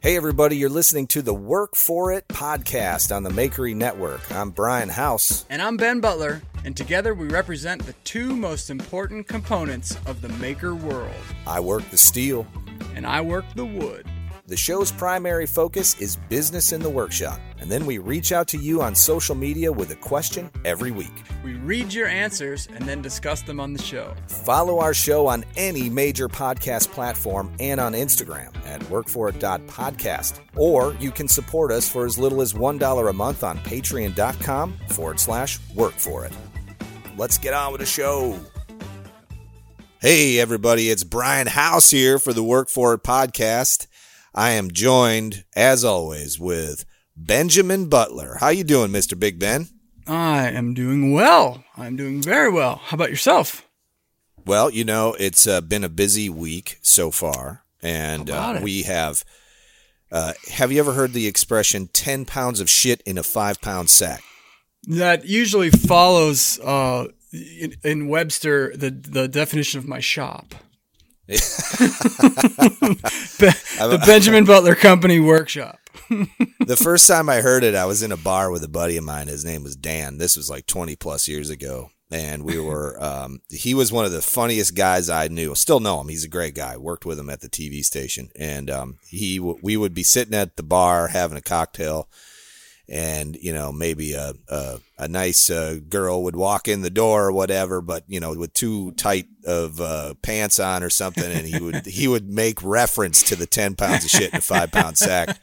Hey, everybody, you're listening to the Work For It podcast on the Makery Network. I'm Brian House. And I'm Ben Butler, and together we represent the two most important components of the maker world. I work the steel. And I work the wood. The show's primary focus is business in the workshop, and then we reach out to you on social media with a question every week. We read your answers and then discuss them on the show. Follow our show on any major podcast platform and on Instagram at workforit.podcast. Or you can support us for as little as $1 a month on patreon.com forward slash work for it. Let's get on with the show. Hey, everybody, it's Brian House here for the Work For It podcast. I am joined, as always, with Benjamin Butler. How you doing, Mr. Big Ben? I am doing well. I'm doing very well. How about yourself? Well, you know, it's uh, been a busy week so far, and uh, we have. Uh, have you ever heard the expression 10 pounds of shit in a five pound sack? That usually follows uh, in, in Webster the the definition of my shop. The Benjamin Butler Company workshop. the first time I heard it, I was in a bar with a buddy of mine. His name was Dan. This was like 20 plus years ago. And we were, um, he was one of the funniest guys I knew. Still know him. He's a great guy. Worked with him at the TV station. And, um, he, we would be sitting at the bar having a cocktail and, you know, maybe a, a, a nice, uh, girl would walk in the door or whatever, but, you know, with too tight of, uh, pants on or something. And he would, he would make reference to the 10 pounds of shit in a five pound sack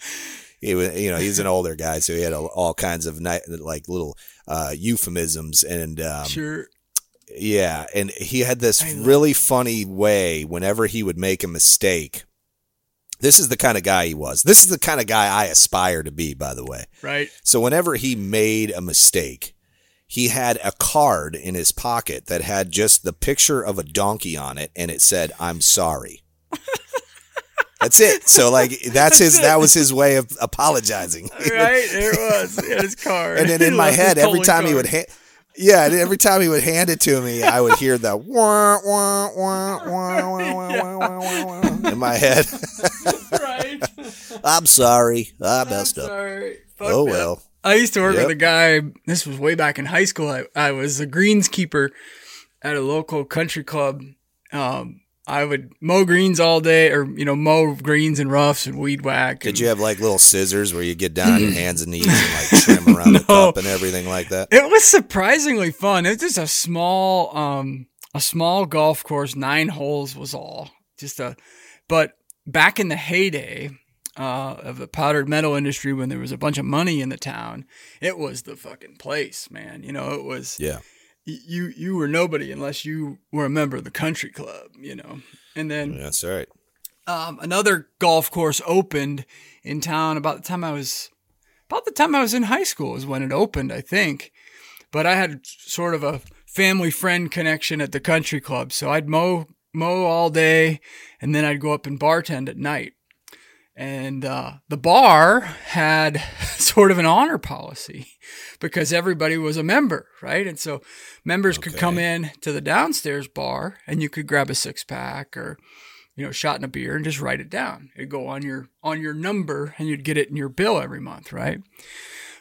he was, you know, he's an older guy, so he had all, all kinds of ni- like little uh, euphemisms and um, Sure. yeah, and he had this really funny way whenever he would make a mistake. This is the kind of guy he was. This is the kind of guy I aspire to be, by the way. Right. So whenever he made a mistake, he had a card in his pocket that had just the picture of a donkey on it, and it said, "I'm sorry." That's it. So like that's his that was his way of apologizing. Right. It was. Had his card. and then He in my head, every time he would hand, yeah, and every time he would hand it to me, I would hear the wah wah wah wah wah wah wah wah wah in my head. right. I'm sorry, I messed up. Sorry. Fuck Oh that. well. I used to work Yep. with a guy. This was way back in high school. I, I was a greenskeeper at a local country club. Um, I would mow greens all day, or you know, mow greens and roughs and weed whack. Did and- you have like little scissors where you get down on your hands and knees and like trim around the cup and everything like that? It was surprisingly fun. It was just a small, um, a small golf course. Nine holes was all. Just a, but back in the heyday uh, of the powdered metal industry, when there was a bunch of money in the town, it was the fucking place, man. You know, it was. Yeah. You you were nobody unless you were a member of the country club. You know, and then That's right. um, another golf course opened in town about the time I was about the time I was in high school is when it opened, I think. But I had sort of a family friend connection at the country club, so I'd mow mow all day, and then I'd go up and bartend at night. And uh, the bar had sort of an honor policy because everybody was a member, right? And so members could come in to the downstairs bar and you could grab a six pack or you know, shot in a beer and just write it down. It'd go on your on your number and you'd get it in your bill every month, right?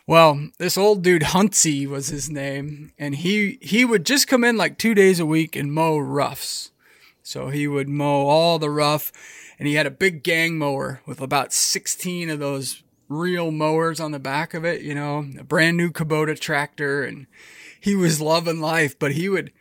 Well, this old dude Huntsy was his name, and he he would just come in like two days a week and mow roughs. So he would mow all the rough, and he had a big gang mower with about sixteen of those real mowers on the back of it. You know, a brand new Kubota tractor, and he was loving life. But he would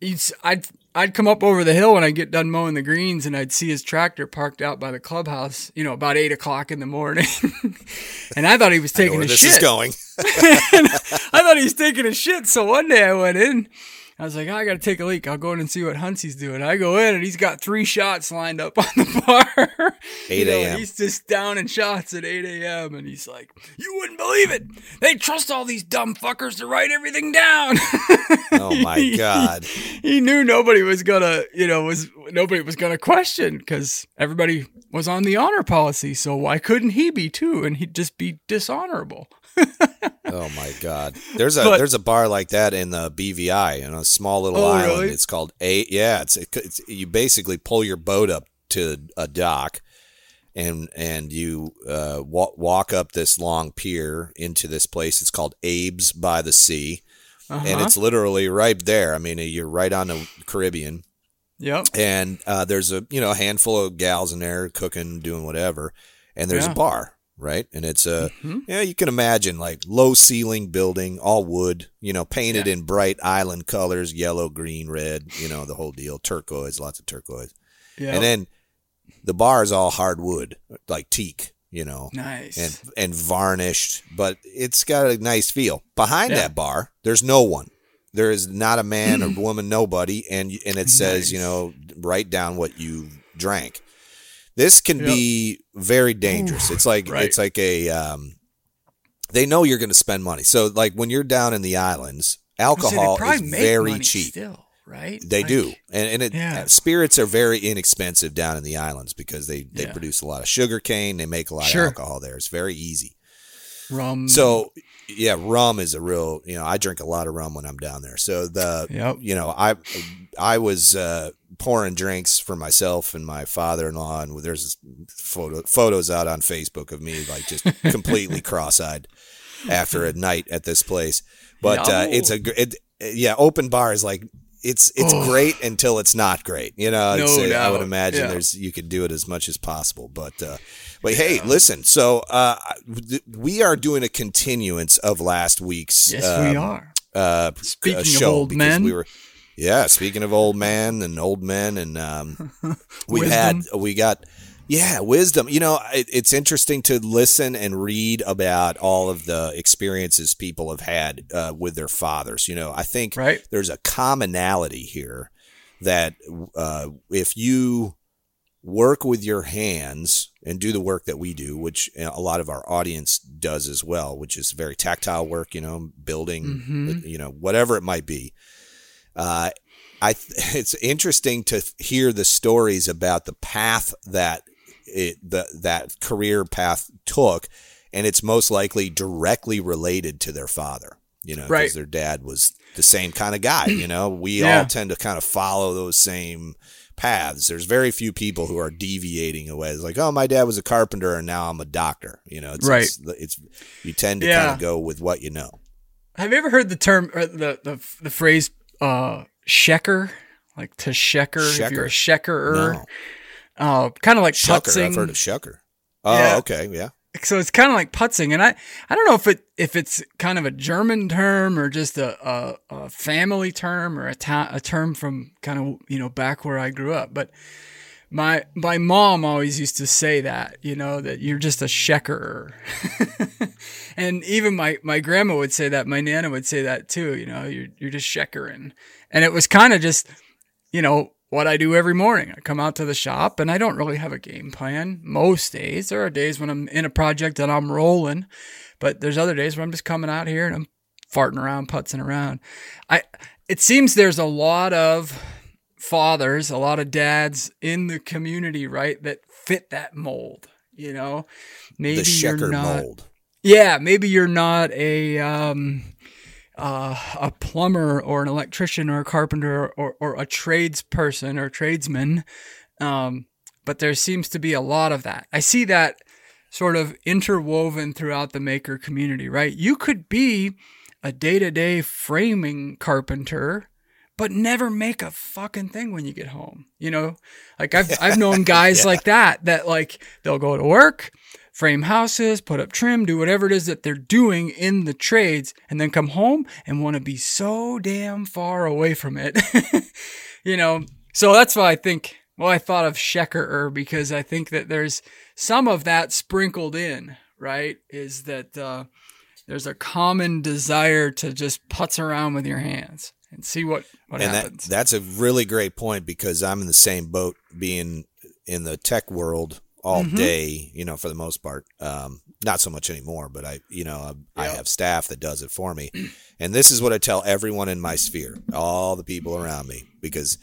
he'd, I'd I'd come up over the hill when I get done mowing the greens, and I'd see his tractor parked out by the clubhouse. You know, about eight o'clock in the morning, and I thought he was taking a this shit. is going. I thought he was taking a shit. So one day I went in, I was like, I got to take a leak. I'll go in and see what Huntsy's doing. I go in and he's got three shots lined up on the bar. 8 You know, a.m.. he's just down in shots at 8 a.m. And he's like, You wouldn't believe it. They trust all these dumb fuckers to write everything down. Oh my god. he knew nobody was gonna, you know, was nobody was gonna question because everybody was on the honor policy. So why couldn't he be too? And he'd just be dishonorable. Oh my god. There's a But- there's a bar like that in the BVI, in a small little Oh, island. really? It's called A. Yeah, it's, it's you basically pull your boat up to a dock, and and you uh, walk walk up this long pier into this place. It's called Abe's by the Sea, and Uh-huh. it's literally right there. I mean, you're right on the Caribbean, Yep. and uh, there's a you know a handful of gals in there cooking, doing whatever, and there's Yeah. a bar, right? And it's a Mhm. yeah, you can imagine like low ceiling building, all wood, you know, painted in bright island colors, yellow, green, red, you know, the whole deal, turquoise, lots of turquoise, Yeah. and then the bar is all hardwood, like teak, you know, nice. and and varnished, but it's got a nice feel. Behind Yeah. that bar, there's no one. There is not a man or woman, nobody, and and it says, you know, write down what you drank. This can be very dangerous. It's like right. it's like a um, they know you're going to spend money. So like when you're down in the islands, alcohol is very cheap. Still, right? They Like, do, and and it, Yeah. spirits are very inexpensive down in the islands because they they Yeah. produce a lot of sugar cane. They make a lot Sure. of alcohol there. It's very easy. Rum. So yeah, rum is a real. You know, I drink a lot of rum when I'm down there. So the Yep. you know I I was uh, pouring drinks for myself and my father-in-law, and there's photo photos out on Facebook of me like just completely cross-eyed after a night at this place. But uh, it's a it, yeah open bar is like. It's it's Oh. great until it's not great. You know, No uh, I would imagine Yeah. there's you could do it as much as possible. But uh, but hey, listen. So uh, we are doing a continuance of last week's yes, um, we are. uh, Speaking uh, of old men. we were yeah speaking of old men and old men and um, we had we got yeah wisdom you know it, it's interesting to listen and read about all of the experiences people have had uh, with their fathers you know i think Right. there's a commonality here that uh, if you work with your hands and do the work that we do, which a lot of our audience does as well, which is very tactile work, you know, building, Mhm. you know, whatever it might be. Uh, I th- it's interesting to hear the stories about the path that it the that career path took, and it's most likely directly related to their father. You know, because Right. their dad was the same kind of guy. You know, we Yeah. all tend to kind of follow those same paths. There's very few people who are deviating away. It's like, oh, my dad was a carpenter and now I'm a doctor. You know, it's, Right. it's, it's you tend to Yeah. kind of go with what you know. Have you ever heard the term or the the the phrase uh shecker? Like to shecker, if you're a sheckerer. No. Uh, kind of like Shucker. putzing. I've heard of shucker. Oh, Yeah. okay, yeah. so it's kind of like putzing, and I I don't know if it if it's kind of a German term or just a a, a family term or a ta- a term from kind of you know back where I grew up, but. My my mom always used to say that, you know, that you're just a sheckerer. and even my, my grandma would say that, my nana would say that too, you know, you're you're just sheckering. And it was kind of just, you know, what I do every morning. I come out to the shop and I don't really have a game plan most days. There are days when I'm in a project that I'm rolling, but there's other days where I'm just coming out here and I'm farting around, putzing around. I it seems there's a lot of fathers, a lot of dads in the community, right, that fit that mold. You know, maybe the you're not. mold. Yeah, maybe you're not a um, uh, a plumber or an electrician or a carpenter or, or a tradesperson or tradesman, um, but there seems to be a lot of that. I see that sort of interwoven throughout the maker community, right? You could be a day to day framing carpenter. But never make a fucking thing when you get home. You know, like I've I've known guys like that that like they'll go to work, frame houses, put up trim, do whatever it is that they're doing in the trades, and then come home and want to be so damn far away from it. you know, so that's why I think, well, I thought of Sheckerer because I think that there's some of that sprinkled in, right? Is that uh, there's a common desire to just putz around with your hands. And see what what and that, happens. that's a really great point because I'm in the same boat being in the tech world all Mm-hmm. day, you know, for the most part. Um, not so much anymore, but I, you know, I, I have staff that does it for me. And this is what I tell everyone in my sphere, all the people around me, because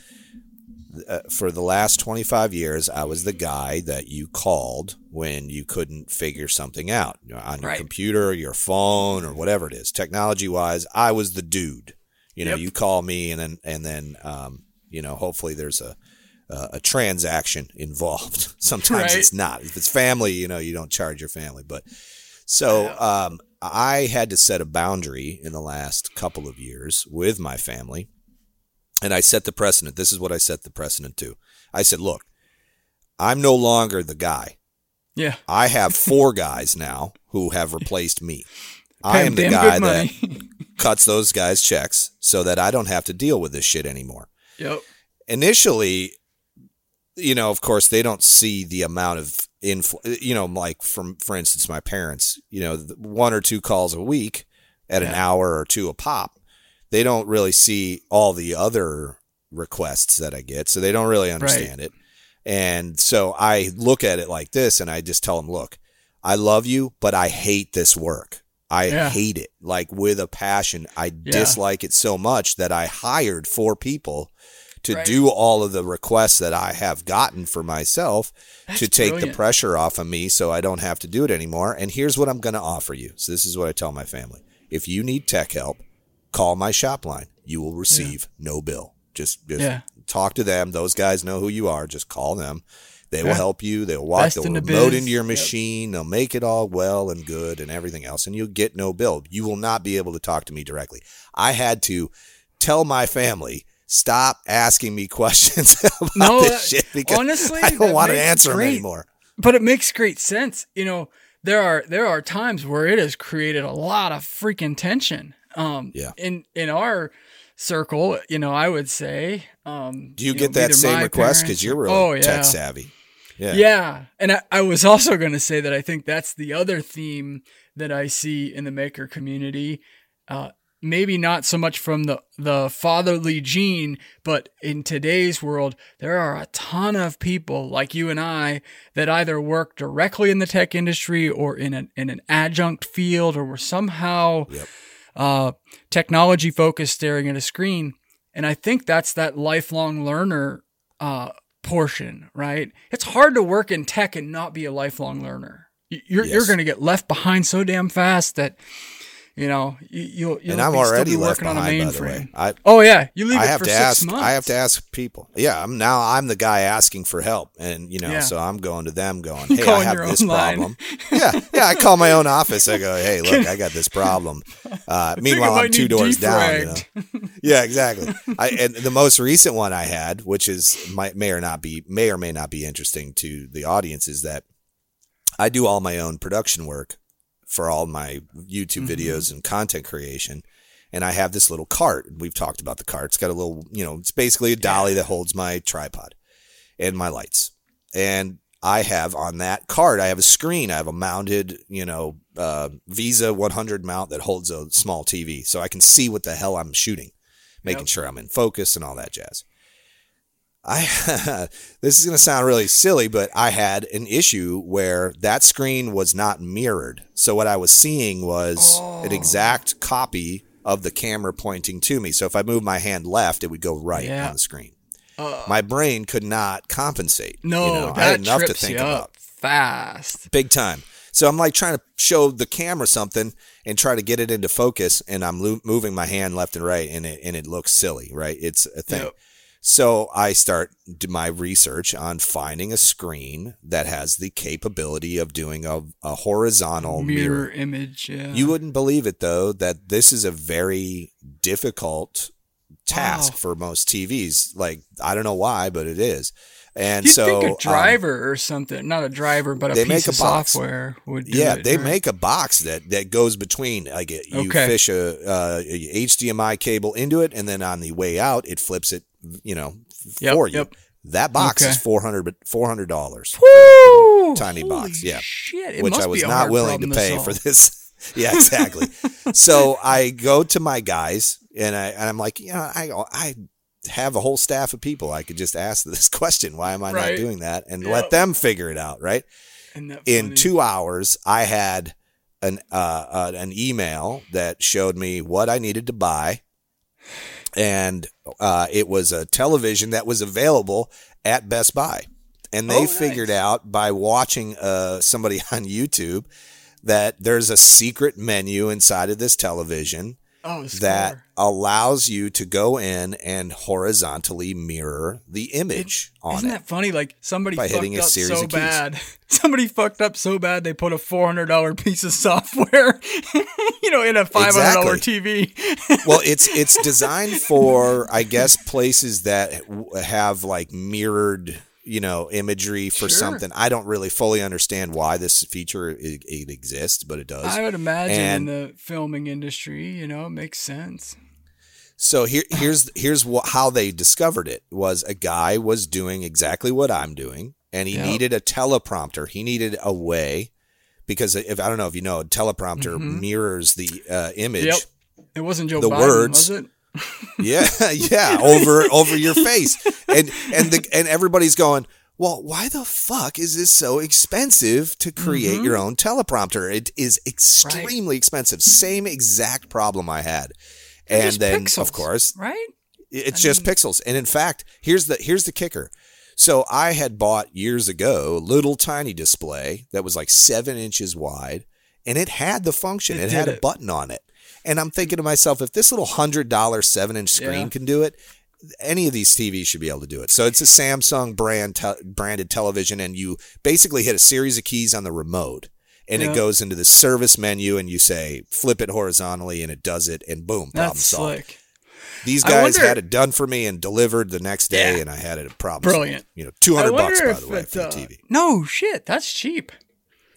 uh, for the last 25 years, I was the guy that you called when you couldn't figure something out you know, on your Right. computer, your phone, or whatever it is. Technology wise, I was the dude. You know, Yep. you call me, and then and then um, you know, hopefully there's a a, a transaction involved. Sometimes Right. it's not. If it's family, you know, you don't charge your family. But so um, I had to set a boundary in the last couple of years with my family and I set the precedent. This is what I set the precedent to. I said, look, I'm no longer the guy. yeah, I have four guys now who have replaced me. I am the guy that cuts those guys checks so that I don't have to deal with this shit anymore. yep. Initially, you know, of course, they don't see the amount of influ You know, like from for instance, my parents. You know, one or two calls a week at an hour or two a pop. They don't really see all the other requests that I get, so they don't really understand it. And so I look at it like this, and I just tell them, "Look, I love you, but I hate this work. I Yeah. hate it like with a passion. I dislike it so much that I hired four people to Right. do all of the requests that I have gotten for myself to take the pressure off of me so I don't have to do it anymore. And here's what I'm going to offer you. So this is what I tell my family. If you need tech help, call my shop line. You will receive no bill. Just, just Yeah. talk to them. Those guys know who you are. Just call them. They will Yeah. help you. They'll walk Best the in the remote biz. into your Yep. machine. They'll make it all well and good and everything else. And you'll get no bill. You will not be able to talk to me directly. I had to tell my family, stop asking me questions about No, this that- shit because honestly, I don't want to answer them anymore. but it makes great sense. You know, there are there are times where it has created a lot of freaking tension. Um, Yeah. In in our circle, you know, I would say. Um, Do you, know, get that either same request because you're really oh, yeah. tech savvy? Yeah. Yeah. And I, I was also going to say that I think that's the other theme that I see in the maker community. Uh, maybe not so much from the, the fatherly gene, but in today's world, there are a ton of people like you and I that either work directly in the tech industry or in an, in an adjunct field or were somehow Yep. uh, technology focused staring at a screen. And I think that's that lifelong learner uh, portion, right? It's hard to work in tech and not be a lifelong learner. You're you're going to get left behind so damn fast that you know you, you'll you'll And I'm already left working on a behind, the way. mainframe. I, Oh yeah, you leave I it have for to six ask. months. I have to ask people. Yeah, I'm now. I'm the guy asking for help, and you know, Yeah. so I'm going to them, going, "Hey, I have this line. problem." yeah, yeah. I call my own office. I go, "Hey, look, I got this problem." Uh, meanwhile, I'm two doors down. You know? Yeah, exactly. I, and the most recent one I had, which is might may or not be may or may not be interesting to the audience, is that I do all my own production work for all my YouTube videos and content creation. And I have this little cart. We've talked about the cart. It's got a little, you know, it's basically a dolly that holds my tripod and my lights. And I have on that cart, I have a screen. I have a mounted, you know, uh, VESA 100 mount that holds a small TV, so I can see what the hell I'm shooting, making Yep. sure I'm in focus and all that jazz. I this is going to sound really silly, but I had an issue where that screen was not mirrored. So what I was seeing was an Oh. exact copy of the camera pointing to me. So if I moved my hand left, it would go right Yeah. on the screen. Uh. my brain could not compensate. no, you know, that I had enough to think you about up fast. big time. So I'm like trying to show the camera something and try to get it into focus, and I'm lo- moving my hand left and right, and it and it looks silly, right? It's a thing. Yep. So I start my research on finding a screen that has the capability of doing a, a horizontal mirror. Mirror image. Yeah. You wouldn't believe it though that this is a very difficult task Wow. for most TVs. Like I don't know why, but it is. And You'd so think a um, driver or something, not a driver, but a they piece make a of box. software would do yeah, it, they right? make a box that that goes between. Like it, you Okay. fish a, uh, a HDMI cable into it, and then on the way out, it flips it. You know, Yep, for you. yep. That box Okay. is 400 dollars! Tiny Holy box, yeah. Shit, it which I was not willing to pay for this yeah, exactly. so I go to my guys and I and I'm like, you know, I I have a whole staff of people. I could just ask this question. Why am I Right. not doing that? And Yep. let them figure it out, right? In two hours, I had an uh, uh, an email that showed me what I needed to buy, and uh, it was a television that was available at Best Buy, and they Oh, nice. figured out by watching uh, somebody on YouTube that there's a secret menu inside of this television oh, that allows you to go in and horizontally mirror the image on Isn't it. that funny? Like somebody By fucked hitting a up series so of keys. bad. Somebody fucked up so bad they put a four hundred dollar piece of software, you know, in a five hundred dollar TV. well, it's it's designed for I guess places that have like mirrored you know imagery for Sure. something. I don't really fully understand why this feature it, it exists, but it does. I would imagine And- in the filming industry, you know, it makes sense. So here, here's here's what, how they discovered it was a guy was doing exactly what I'm doing, and he Yep. needed a teleprompter. He needed a way because if I don't know if you know, a teleprompter mirrors the uh, image. Mm-hmm. Yep. It wasn't Joe The Biden, words- was it? Yeah, yeah, over over your face, and and the and everybody's going. Well, why the fuck is this so expensive to create Mm-hmm. your own teleprompter? It is extremely expensive. Same exact problem I had. And then, pixels, of course, right? It's just pixels. And in fact, here's the here's the kicker. So I had bought years ago a little tiny display that was like seven inches wide, and it had the function. It It, had did a it. button on it. And I'm thinking to myself, if this little hundred dollar seven inch screen Yeah. can do it, any of these TVs should be able to do it. So it's a Samsung brand te- branded television, and you basically hit a series of keys on the remote, and Yeah. it goes into the service menu, and you say flip it horizontally, and it does it, and boom, problem That's solved. slick. These guys wonder- had it done for me and delivered the next day, Yeah. and I had it a problem. Brilliant. You know, two hundred bucks by the way for the uh, TV No shit, that's cheap.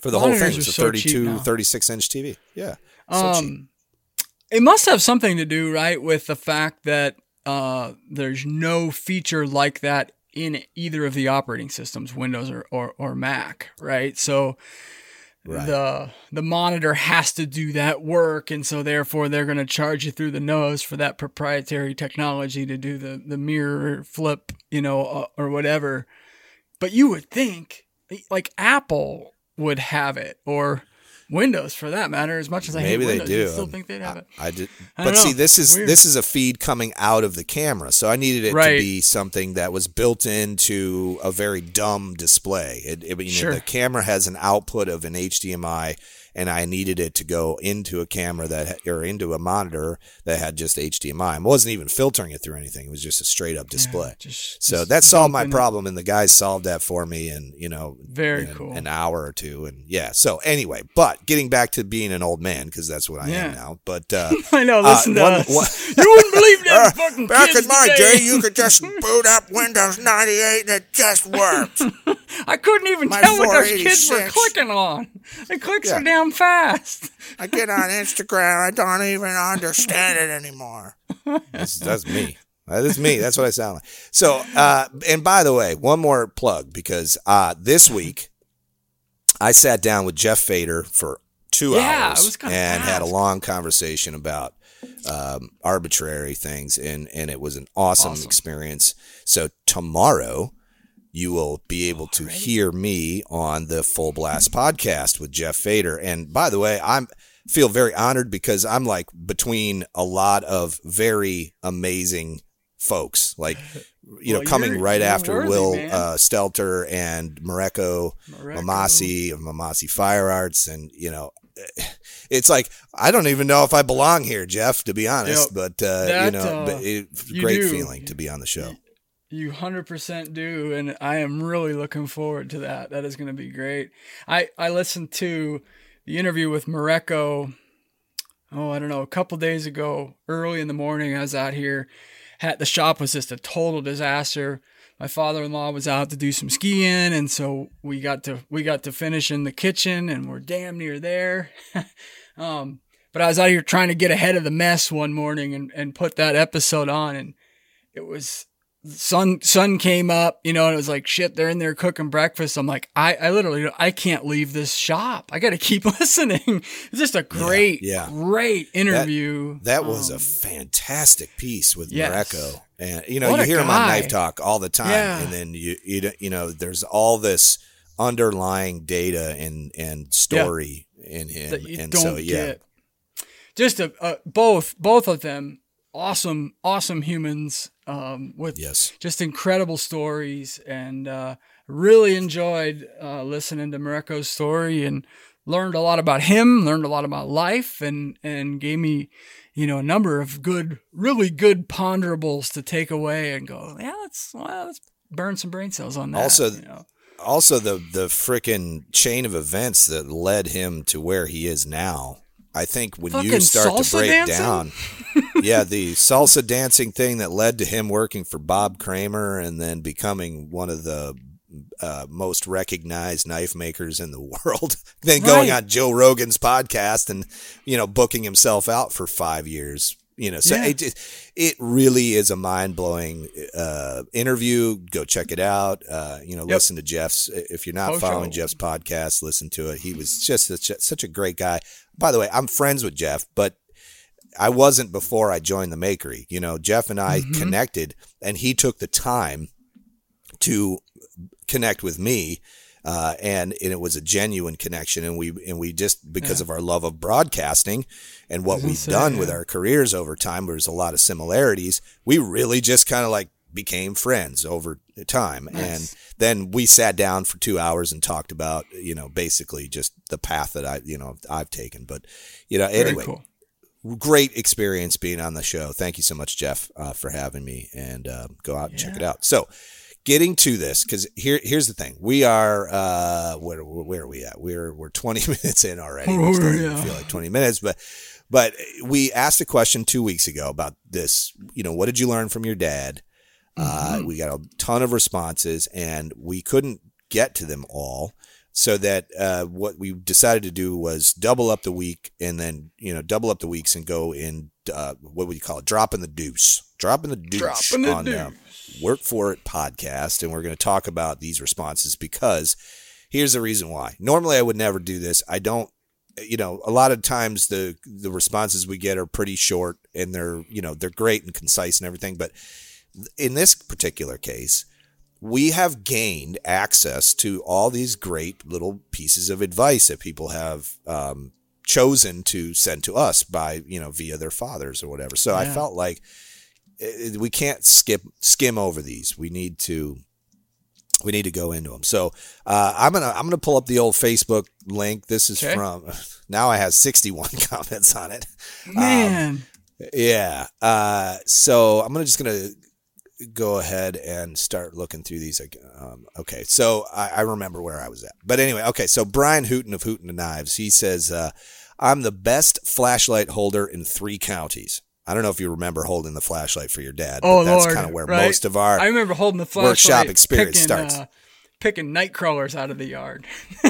for the whole thing. monitors It was are a so 32, 36 inch TV. Yeah, so cheap. It must have something to do, right, with the fact that uh, there's no feature like that in either of the operating systems, Windows or, or, or Mac, right? So Right. the the monitor has to do that work, and so therefore they're going to charge you through the nose for that proprietary technology to do the the mirror flip, you know, uh, or whatever. But you would think, like Apple would have it, or Windows for that matter. As much as I Maybe hate they Windows, do. you'd still think they'd have it. I did, I but don't see, this is Weird. this is a feed coming out of the camera, so I needed it Right. to be something that was built into a very dumb display. It, it- you know, Sure. the camera has an output of an HDMI, and I needed it to go into a camera that or into a monitor that had just HDMI. I wasn't even filtering it through anything; it was just a straight up display. just- so just that solved my problem, and the guys solved that for me, and you know, Very in cool. an hour or two, and yeah. So anyway, but getting back to being an old man because that's what I Yeah. am now. But uh, I know. uh, Listen to one- us. you wouldn't believe them Uh, fucking back in my today. day, you could just boot up Windows 98 and it just worked. I couldn't even my tell what those kids were clicking on. They click so Yeah. Damn fast. I get on Instagram, I don't even understand it anymore. That's, that's me. That is me. That's what I sound like. So, uh, and by the way, one more plug because uh, this week I sat down with Jeff Fader for two Yeah, I hours was gonna and had a long conversation about um, arbitrary things, and and it was an awesome, Awesome. experience. So tomorrow. You will be able to hear me on the Full Blast podcast with Jeff Fader. And by the way, I'm feel very honored because I'm like between a lot of very amazing folks, like you know, coming right after worthy, Will uh, Stelter and Mareko. Maumasi of Maumasi Fire Arts, and you know, it's like I don't even know if I belong here, Jeff, to be honest. Yep. but uh, you know, uh, but it, great do. feeling to be on the show. You 100% do. And I am really looking forward to that. That is going to be great. I, I listened to the interview with Mareko, oh, I don't know, a couple days ago, early in the morning. I was out here. Had, the shop was just a total disaster. My father-in-law was out to do some skiing, and so we got to we got to finish in the kitchen, and we're damn near there. um, but I was out here trying to get ahead of the mess one morning and, and put that episode on, and it was sun sun came up, you know, and it was like shit. They're in there cooking breakfast. I'm like, I, I literally, I can't leave this shop. I got to keep listening. It's just a great, yeah. great interview. That was Um, a fantastic piece with yes. Mareko. And you know, What you hear him on. Knife Talk all the time, Yeah. and then you you you know, there's all this underlying data and and story in him, that and so yeah, get. Just a, a, both both of them awesome awesome humans um, with yes, just incredible stories and uh, really enjoyed uh, listening to Mareko's story and learned a lot about him learned a lot about life and and gave me you know a number of good really good ponderables to take away and go yeah let's well, let's burn some brain cells on that Also, you know. also the the freaking chain of events that led him to where he is now. I think when you start to break dancing? down, yeah, the salsa dancing thing that led to him working for Bob Kramer and then becoming one of the uh, most recognized knife makers in the world. then going on Joe Rogan's podcast and you know booking himself out for five years. You know, so Yeah. it it really is a mind blowing uh, interview. Go check it out. Uh, you know, Yep. listen to Jeff's. If you're not Post following show. Jeff's podcast, listen to it. He was just such a, such a great guy. By the way, I'm friends with Jeff, but I wasn't before I joined the Makery. You know, Jeff and I connected, and he took the time to connect with me. Uh, and, and it was a genuine connection, and we and we just because of our love of broadcasting and what we've say, done with our careers over time, there's a lot of similarities. We really just kind of like became friends over time, and then we sat down for two hours and talked about you know basically just the path that I you know I've taken. But you know Very anyway, cool. great experience being on the show. Thank you so much, Jeff, uh, for having me, and uh, go out and check it out. So, getting to this, because here here's the thing: we are uh, where where are we at? We're we're 20 minutes in already. Don't Yeah. feel like 20 minutes, but but we asked a question two weeks ago about this. You know, what did you learn from your dad? Uh, we got a ton of responses, and we couldn't get to them all. So that uh, what we decided to do was double up the week, and then you know double up the weeks and go in uh, what would you call it? Dropping the deuce, dropping the deuce Dropping the on uh, Work for It podcast, and we're going to talk about these responses because here's the reason why. Normally, I would never do this. I don't you know, a lot of times the the responses we get are pretty short and they're you know they're great and concise and everything. But in this particular case, we have gained access to all these great little pieces of advice that people have um, chosen to send to us by you know via their fathers or whatever. So I felt like eh, we can't skip skim over these. We need to we need to go into them. So uh, I'm gonna I'm gonna pull up the old Facebook link. This is Okay. from now. I have 61 comments on it. Man, Yeah. Uh, so I'm gonna just gonna go ahead and start looking through these. Um, okay. So I, I remember where I was at. But anyway, okay. So Brian Hooten of Hooten and Knives, he says, uh, "I'm the best flashlight holder in three counties." I don't know if you remember holding the flashlight for your dad, but oh that's lord, kind of where right? most of our I remember holding the flashlight, workshop experience picking, starts. Uh, picking night crawlers out of the yard.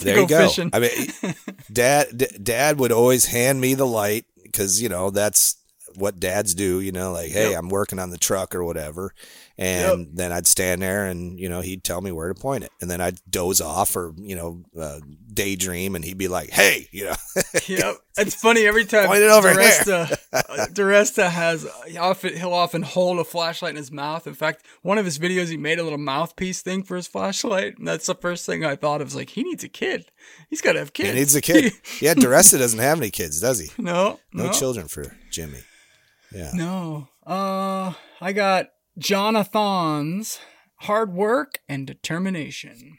there go, you go. fishing. I mean, dad, d- dad would always hand me the light because you know that's what dads do. You know, like, hey, Yep. I'm working on the truck or whatever, and then I'd stand there and you know he'd tell me where to point it, and then I'd doze off or you know uh, daydream, and he'd be like, hey, you know, yep, it's funny every time. Point it over DiResta, uh, DiResta has he often he'll often hold a flashlight in his mouth. In fact, one of his videos he made a little mouthpiece thing for his flashlight, and that's the first thing I thought of. Was like he needs a kid. He's got to have kids. he needs a kid. yeah, DiResta doesn't have any kids, does he? no, No, no, children for Jimmy. Yeah. no. Uh, I got Jonathan's hard work and determination.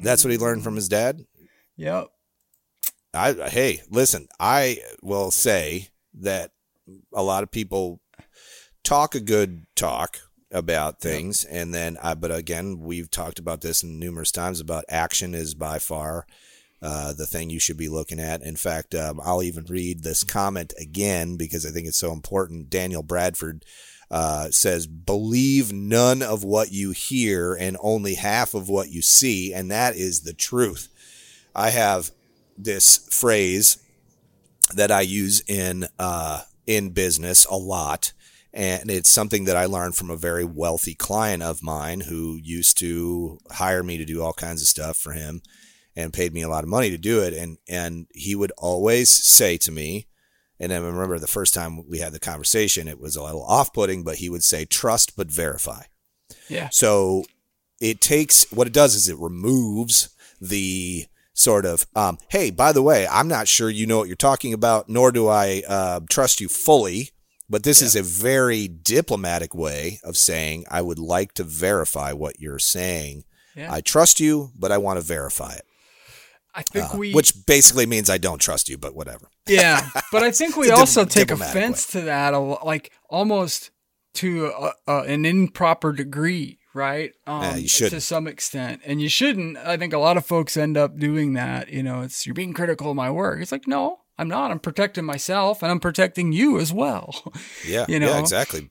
That's what he learned from his dad. Yep. I hey, listen, I will say that a lot of people talk a good talk about things and then I but again, we've talked about this numerous times about action is by far uh, the thing you should be looking at. In fact, um, I'll even read this comment again because I think it's so important. Daniel Bradford uh, says, Believe none of what you hear and only half of what you see. And that is the truth. I have this phrase that I use in uh, in business a lot, And it's something that I learned from a very wealthy client of mine who used to hire me to do all kinds of stuff for him and paid me a lot of money to do it. And, and he would always say to me, and I remember the first time we had the conversation, it was a little off putting, but he would say, trust but verify. Yeah. So it takes what it does is it removes the sort of, um, hey, by the way, I'm not sure you know what you're talking about, nor do I uh, trust you fully. But this is a very diplomatic way of saying, I would like to verify what you're saying. Yeah. I trust you, but I want to verify it. I think Uh, we which basically means I don't trust you, but whatever. Yeah, but I think we also take offense to that, like almost to a, a, an improper degree, right? Um, Yeah, you To shouldn't. some extent, and you shouldn't. I think a lot of folks end up doing that. You know, it's you're being critical of my work. It's like, no, I'm not. I'm protecting myself, and I'm protecting you as well. Yeah, You know? yeah, exactly.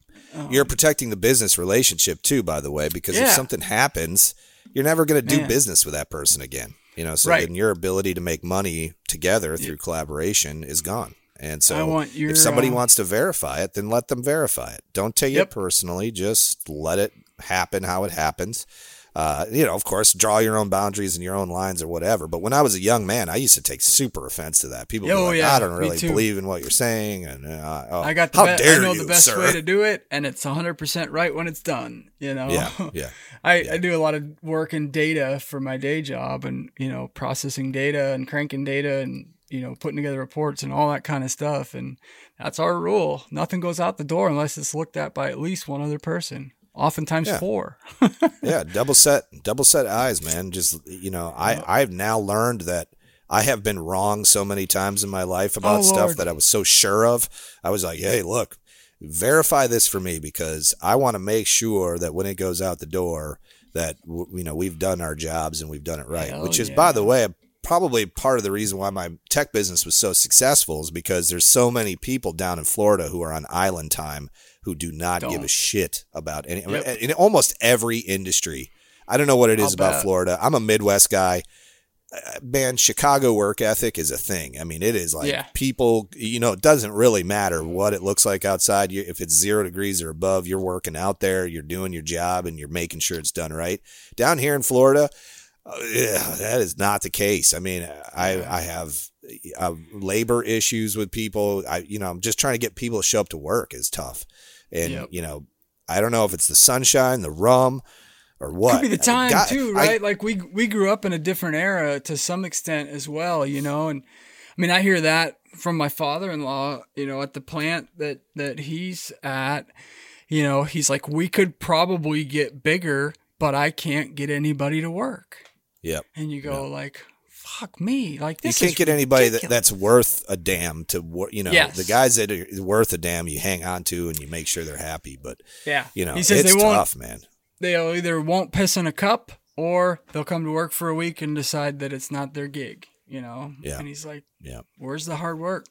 you're protecting the business relationship too, by the way, because if something happens, you're never going to do Man. business with that person again. You know, so Right. then your ability to make money together through collaboration is gone. And so, your, if somebody uh, wants to verify it, then let them verify it. Don't take Yep. it personally. Just let it happen how it happens. Uh, you know, of course, draw your own boundaries and your own lines or whatever. But when I was a young man, I used to take super offense to that. People Oh, like, yeah, I don't really believe in what you're saying, and uh, oh, I got the how be- dare I know you, the best sir? way to do it, and it's 100 percent right when it's done. You know. Yeah, yeah. I, I do a lot of work in data for my day job and, you know, processing data and cranking data and, you know, putting together reports and all that kind of stuff. And that's our rule. Nothing goes out the door unless it's looked at by at least one other person, oftentimes Yeah. four. yeah, double set, double set eyes, man. Just you know, I I've now learned that I have been wrong so many times in my life about Oh, stuff Lord. that I was so sure of. I was like, hey, look, verify this for me because I want to make sure that when it goes out the door, that w- you know we've done our jobs and we've done it right. Hell Which is, yeah. by the way, probably part of the reason why my tech business was so successful is because there's so many people down in Florida who are on island time who do not give a shit about any Yep. in almost every industry. I don't know what it is I'll about bet. Florida. I'm a Midwest guy. Uh, Man, Chicago work ethic is a thing. I mean, it is like Yeah. people, you know, it doesn't really matter what it looks like outside. If it's zero degrees or above, you're working out there, you're doing your job, and you're making sure it's done right. Down here in Florida, uh, yeah, that is not the case. I mean, I I have uh, labor issues with people. I you know I'm just trying to get people to show up to work is tough, and Yep. you know I don't know if it's the sunshine, the rum, or what. Could be the time God, too, I- right? like we we grew up in a different era to some extent as well, you know. And I mean, I hear that from my father-in-law, you know, at the plant that that he's at. You know, he's like, we could probably get bigger, but I can't get anybody to work. yep. And you go like, fuck me, like this You can't get anybody that, that's worth a damn to you know Yes. the guys that are worth a damn you hang on to and you make sure they're happy but yeah. you know he says it's they won't. tough man They'll either won't piss in a cup or they'll come to work for a week and decide that it's not their gig. You know. Yeah. And he's like. yeah Where's the hard work?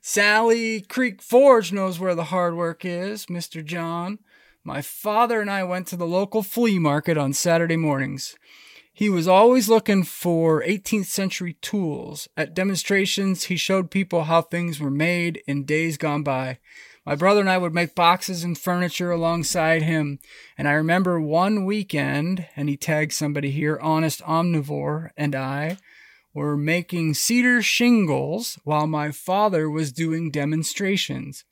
Sally Creek Forge knows where the hard work is, Mr. John. My father and I went to the local flea market on Saturday mornings. He was always looking for 18th century tools. At demonstrations, he showed people how things were made in days gone by. My brother and I would make boxes and furniture alongside him. And I remember one weekend, and he tagged somebody here, Honest Omnivore, and I were making cedar shingles while my father was doing demonstrations.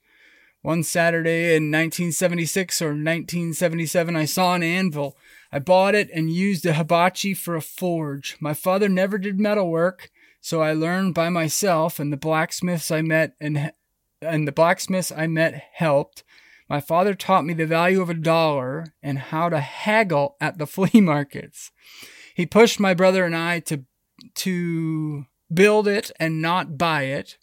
One Saturday in 1976 or 1977, I saw an anvil. I bought it and used a hibachi for a forge. My father never did metalwork, so I learned by myself, and the blacksmiths I met and and the blacksmiths I met helped. My father taught me the value of a dollar and how to haggle at the flea markets. He pushed my brother and I to to build it and not buy it.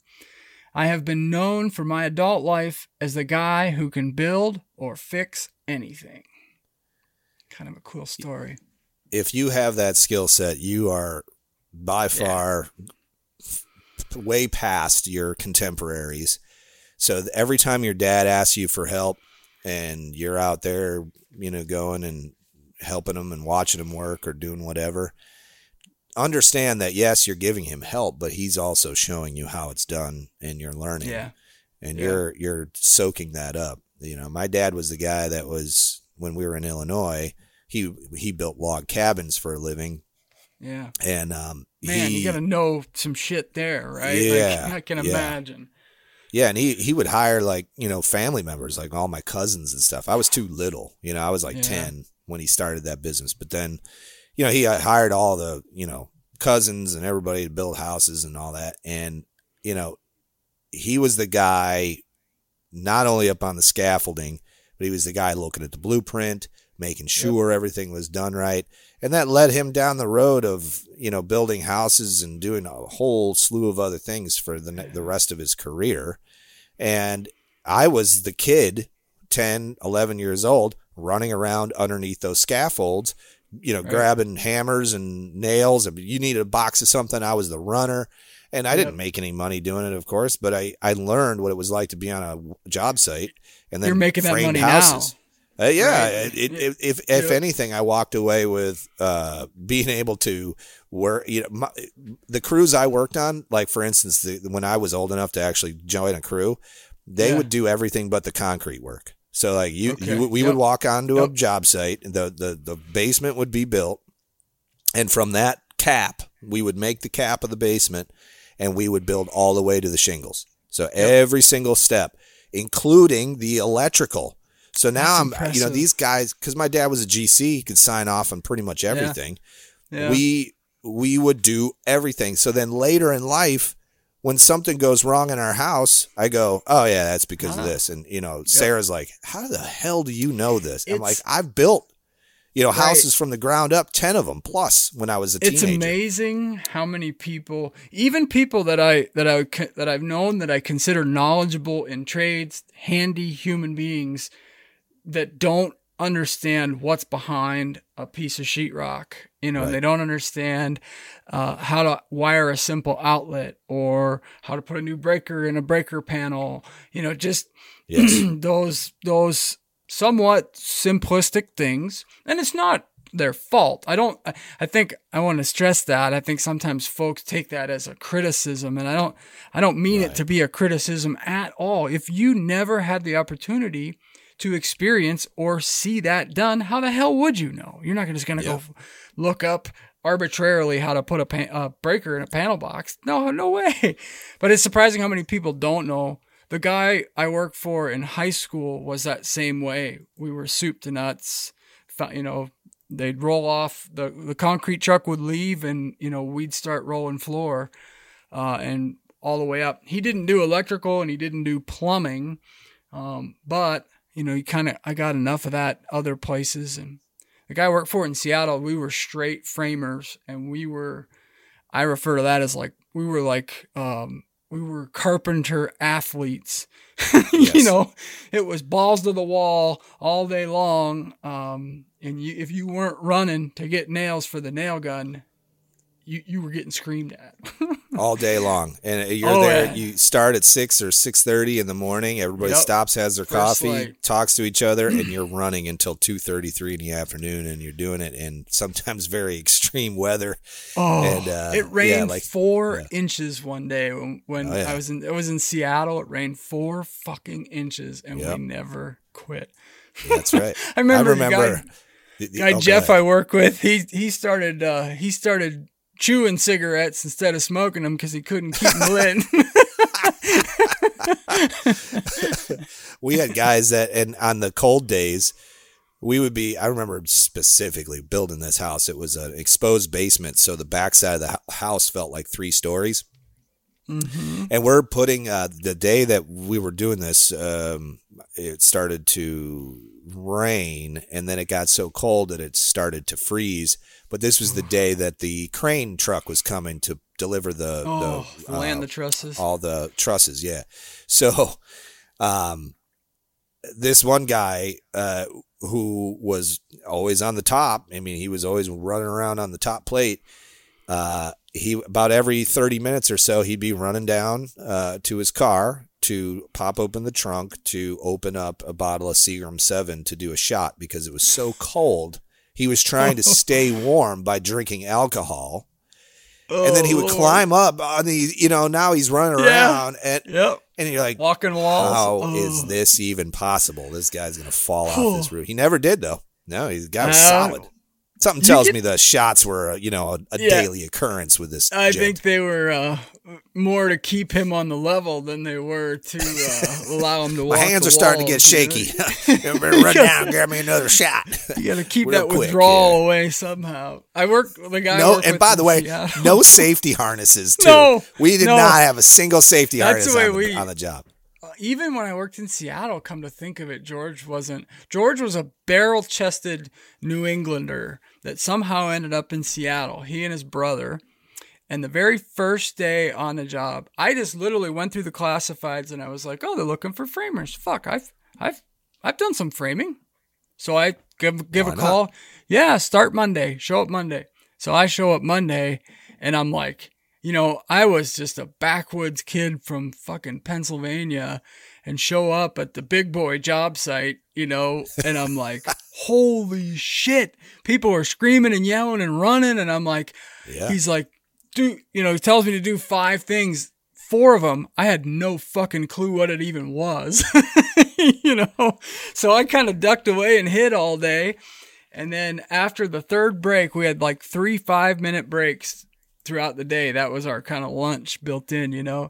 I have been known for my adult life as the guy who can build or fix anything. Kind of a cool story. if you have that skill set you are by far way past your contemporaries so every time your dad asks you for help and you're out there you know going and helping him and watching him work or doing whatever understand that yes you're giving him help but he's also showing you how it's done and you're learning Yeah. and Yeah. you're you're soaking that up you know, my dad was the guy that was when we were in Illinois. He he built log cabins for a living, Yeah. and um, Man, he, you gotta know some shit there, right? Yeah, Like, I can yeah. imagine. Yeah, and he he would hire like you know family members, like all my cousins and stuff. I was too little, you know. I was like Yeah. ten when he started that business, but then, you know, he uh, hired all the you know cousins and everybody to build houses and all that, and you know, he was the guy, not only up on the scaffolding, but he was the guy looking at the blueprint, making sure everything was done right, and that led him down the road of you know building houses and doing a whole slew of other things for the the rest of his career. And I was the kid, 10, 11 years old, running around underneath those scaffolds, you know, grabbing hammers and nails. If you needed a box of something, I was the runner. And I didn't make any money doing it, of course, but I, I learned what it was like to be on a job site and then You're making that money houses. Uh, yeah, Right. it, it, if if anything, I walked away with uh, being able to work. You know, my, the crews I worked on, like for instance, the, when I was old enough to actually join a crew, they Yeah. would do everything but the concrete work. So like you, Okay. you we Yep. would walk onto a job site. The the the basement would be built, and from that cap, we would make the cap of the basement, and we would build all the way to the shingles. So every single step, including the electrical. So now That's I'm, you know, these guys, because my dad was a GC, he could sign off on pretty much everything. Yeah. We we would do everything. So then later in life, when something goes wrong in our house, I go, "Oh yeah, that's because of uh-huh. this." And you know, Sarah's like, "How the hell do you know this?" I'm like, "I've built, you know, Right. houses from the ground up, ten of them plus when I was a it's teenager." It's amazing how many people even people that i that i that i've known that i consider knowledgeable in trades handy human beings that don't understand what's behind a piece of sheetrock you know Right. they don't understand uh, how to wire a simple outlet or how to put a new breaker in a breaker panel you know just Yes. those those somewhat simplistic things. And it's not their fault. I don't I- i think i want to stress that. I think sometimes folks take that as a criticism and i don't i don't mean it to be a criticism at all. If you never had the opportunity to experience or see that done how the hell would you know you're not just going to Yeah. go look up arbitrarily how to put a, pa- a breaker in a panel box no no way but it's surprising how many people don't know the guy I worked for in high school was that same way. We were soup to nuts. You know, they'd roll off the the concrete truck would leave, and you know we'd start rolling floor, uh, and all the way up. He didn't do electrical and he didn't do plumbing, um, but you know he kind of I got enough of that other places. And the guy I worked for in Seattle, we were straight framers, and we were I refer to that as like we were like um, we were carpenter athletes. you know, it was balls to the wall all day long. Um, and you, if you weren't running to get nails for the nail gun, you, you were getting screamed at. all day long. And you're Oh, there. yeah. You start at six or six thirty in the morning. Everybody Yep. stops, has their First coffee, light. talks to each other, and you're running until two thirty three in the afternoon. And you're doing it in sometimes very extreme weather. Oh, And, uh, it rained yeah, like- four yeah. inches one day when, when Oh. I was in. It was in Seattle. It rained four fucking inches, and Yep. we never quit. That's right. I remember, I remember guy, the- the- guy oh, Jeff. I work with. He he started uh, he started chewing cigarettes instead of smoking them because he couldn't keep them lit. we had guys that, and on the cold days, we would be. I remember specifically building this house. It was an exposed basement, so the backside of the house felt like three stories. And we're putting uh, the day that we were doing this, um, it started to rain, and then it got so cold that it started to freeze. But this was the day that the crane truck was coming to deliver the, oh, the land uh, the trusses. all the trusses yeah so um this one guy uh who was always on the top i mean he was always running around on the top plate uh he about every 30 minutes or so he'd be running down uh to his car to pop open the trunk to open up a bottle of Seagram 7 to do a shot because it was so cold he was trying to stay warm by drinking alcohol and then he Oh, would Lord. climb up on the, you know, now he's running Yeah. around, and Yep. and you're like, Walking walls. how is Oh. this even possible? This guy's gonna fall off this roof. He never did though. No, he's Uh, solid. Something tells me the shots were, uh, you know, a, a Yeah. daily occurrence with this. I gent. think they were uh, more to keep him on the level than they were to uh, allow him to walk. my hands are starting to get shaky. Run down, grab me another shot. You got to keep Real that quick, withdrawal yeah. away somehow. I work with the guy. No, and by the way, Seattle. no safety harnesses too. No, we did no. not have a single safety That's harness the on, the, we- on the job. even when I worked in Seattle, come to think of it, George wasn't. George was a barrel chested New Englander that somehow ended up in Seattle. He and his brother. And the very first day on the job, I just literally went through the classifieds and I was like, "Oh, they're looking for framers. Fuck, I've I've I've done some framing." So I give give Why a not? call. Yeah, start Monday. Show up Monday. So I show up Monday and I'm like, you know, I was just a backwoods kid from fucking Pennsylvania and show up at the big boy job site, you know, and I'm like, holy shit. People are screaming and yelling and running. And I'm like, Yeah. he's like, do, you know, he tells me to do five things. Four of them, I had no fucking clue what it even was, you know? So I kind of ducked away and hid all day. And then after the third break, we had like three five minute breaks throughout the day. That was our kind of lunch built in, you know?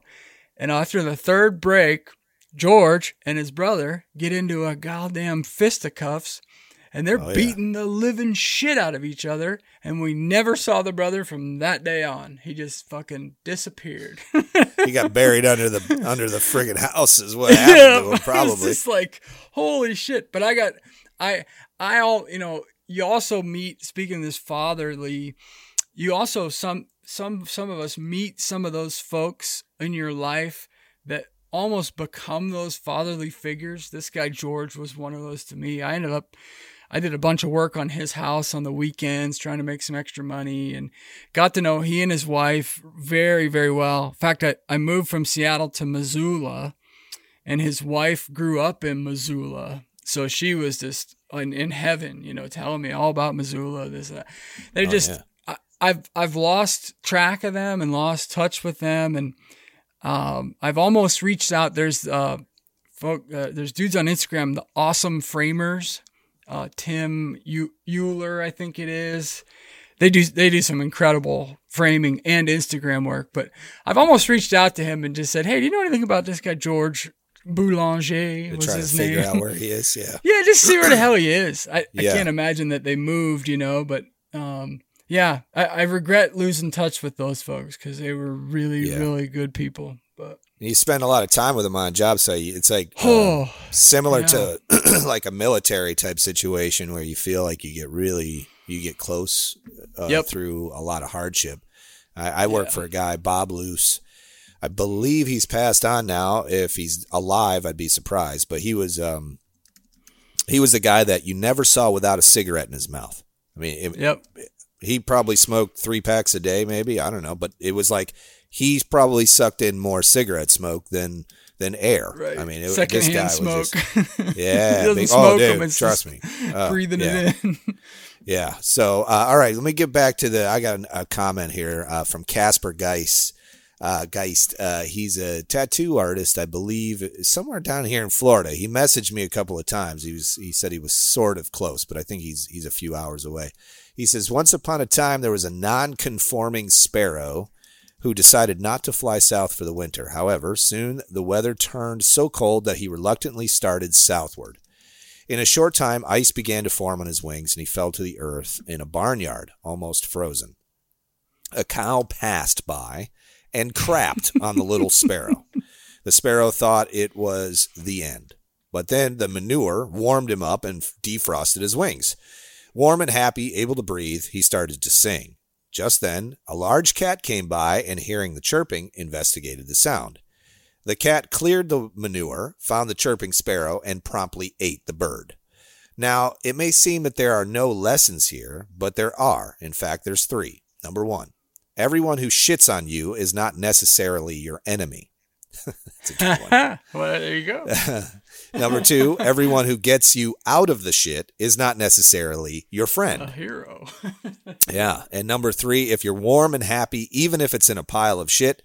And after the third break, George and his brother get into a goddamn fisticuffs and they're Oh, yeah. beating the living shit out of each other. And we never saw the brother from that day on. He just fucking disappeared. He got buried under the under the friggin' house is what happened to him, probably. It's like holy shit. But I got I I all you know. You also meet speaking of this fatherly. You also some some some of us meet some of those folks in your life that almost become those fatherly figures. This guy George was one of those to me. I ended up I did a bunch of work on his house on the weekends trying to make some extra money and got to know he and his wife very, very well. In fact, I, I moved from Seattle to Missoula and his wife grew up in Missoula. So she was just in, in heaven, you know, telling me all about Missoula. This, that. They're Oh, just, yeah. I, I've, I've lost track of them and lost touch with them. And, um, I've almost reached out. There's, uh, folk, uh, there's dudes on Instagram, the awesome framers, uh, Tim Eu- Uhler, I think it is. They do they do some incredible framing and Instagram work, but I've almost reached out to him and just said, "Hey, do you know anything about this guy George Boulanger?" Was try to figure name? out where he is. Yeah. yeah, just see where the hell he is. I, Yeah. I can't imagine that they moved, you know, but um, yeah, I, I regret losing touch with those folks because they were really, Yeah. really good people. But You spend a lot of time with them on a job site. It's like uh, oh, similar to like a military type situation where you feel like you get really you get close uh, Yep. through a lot of hardship. I, I work for a guy, Bob Luce. I believe he's passed on now. If he's alive, I'd be surprised. But he was um, he was the guy that you never saw without a cigarette in his mouth. I mean, it, yep, he probably smoked three packs a day, maybe I don't know, but it was like he's probably sucked in more cigarette smoke than than air. right. I mean, it, this guy secondhand was smoke. just yeah. big- smoke oh, dude. Trust me, Uh, breathing yeah. it in. Yeah. So, uh, all right, let me get back to the. I got an- a comment here uh, from Casper Geist. Uh, Geist. Uh, he's a tattoo artist, I believe, somewhere down here in Florida. He messaged me a couple of times. He was. He said he was sort of close, but I think he's he's a few hours away. He says, once upon a time, there was a non-conforming sparrow who decided not to fly south for the winter. However, soon the weather turned so cold that he reluctantly started southward. In a short time, ice began to form on his wings, and he fell to the earth in a barnyard, almost frozen. A cow passed by and crapped on the little sparrow. The sparrow thought it was the end. But then the manure warmed him up and defrosted his wings. Warm and happy, able to breathe, he started to sing. Just then, a large cat came by and, hearing the chirping, investigated the sound. The cat cleared the manure, found the chirping sparrow, and promptly ate the bird. Now, it may seem that there are no lessons here, but there are. In fact, there's three. Number one, everyone who shits on you is not necessarily your enemy. That's a good one. well, there you go. Number two, everyone who gets you out of the shit is not necessarily your friend. A hero. Yeah. And number three, if you're warm and happy, even if it's in a pile of shit,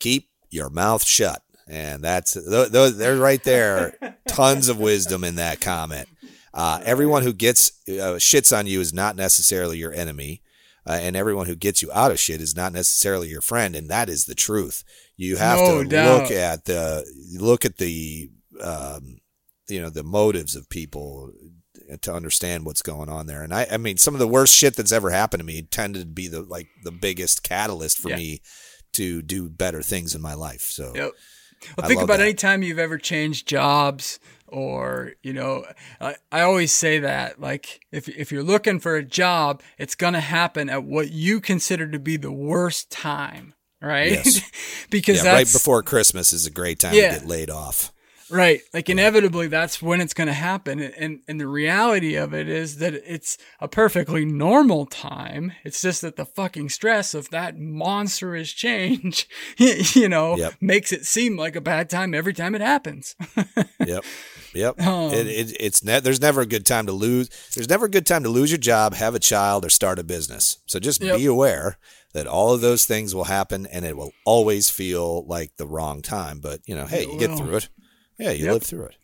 keep your mouth shut. And that's th- th- they're right there. Tons of wisdom in that comment. Uh, everyone who gets uh, shits on you is not necessarily your enemy, uh, and everyone who gets you out of shit is not necessarily your friend. And that is the truth. You have No to doubt. look at the look at the um, you know the motives of people to understand what's going on there. And I, I mean, some of the worst shit that's ever happened to me tended to be the like the biggest catalyst for Yeah. me to do better things in my life. So Yep. Well, think about that. any time you've ever changed jobs, or you know, I, I always say that like if if you're looking for a job, it's gonna happen at what you consider to be the worst time, right? Yes. because yeah, that's right before Christmas is a great time Yeah. to get laid off. Right. Like inevitably that's when it's going to happen. And, and the reality of it is that it's a perfectly normal time. It's just that the fucking stress of that monstrous change, you know, Yep. makes it seem like a bad time every time it happens. Yep. Yep. Um, it, it, it's ne- there's never a good time to lose. There's never a good time to lose your job, have a child, or start a business. So just Yep. be aware that all of those things will happen, and it will always feel like the wrong time. But you know, hey, you get through it. Yeah, you Yep. live through it.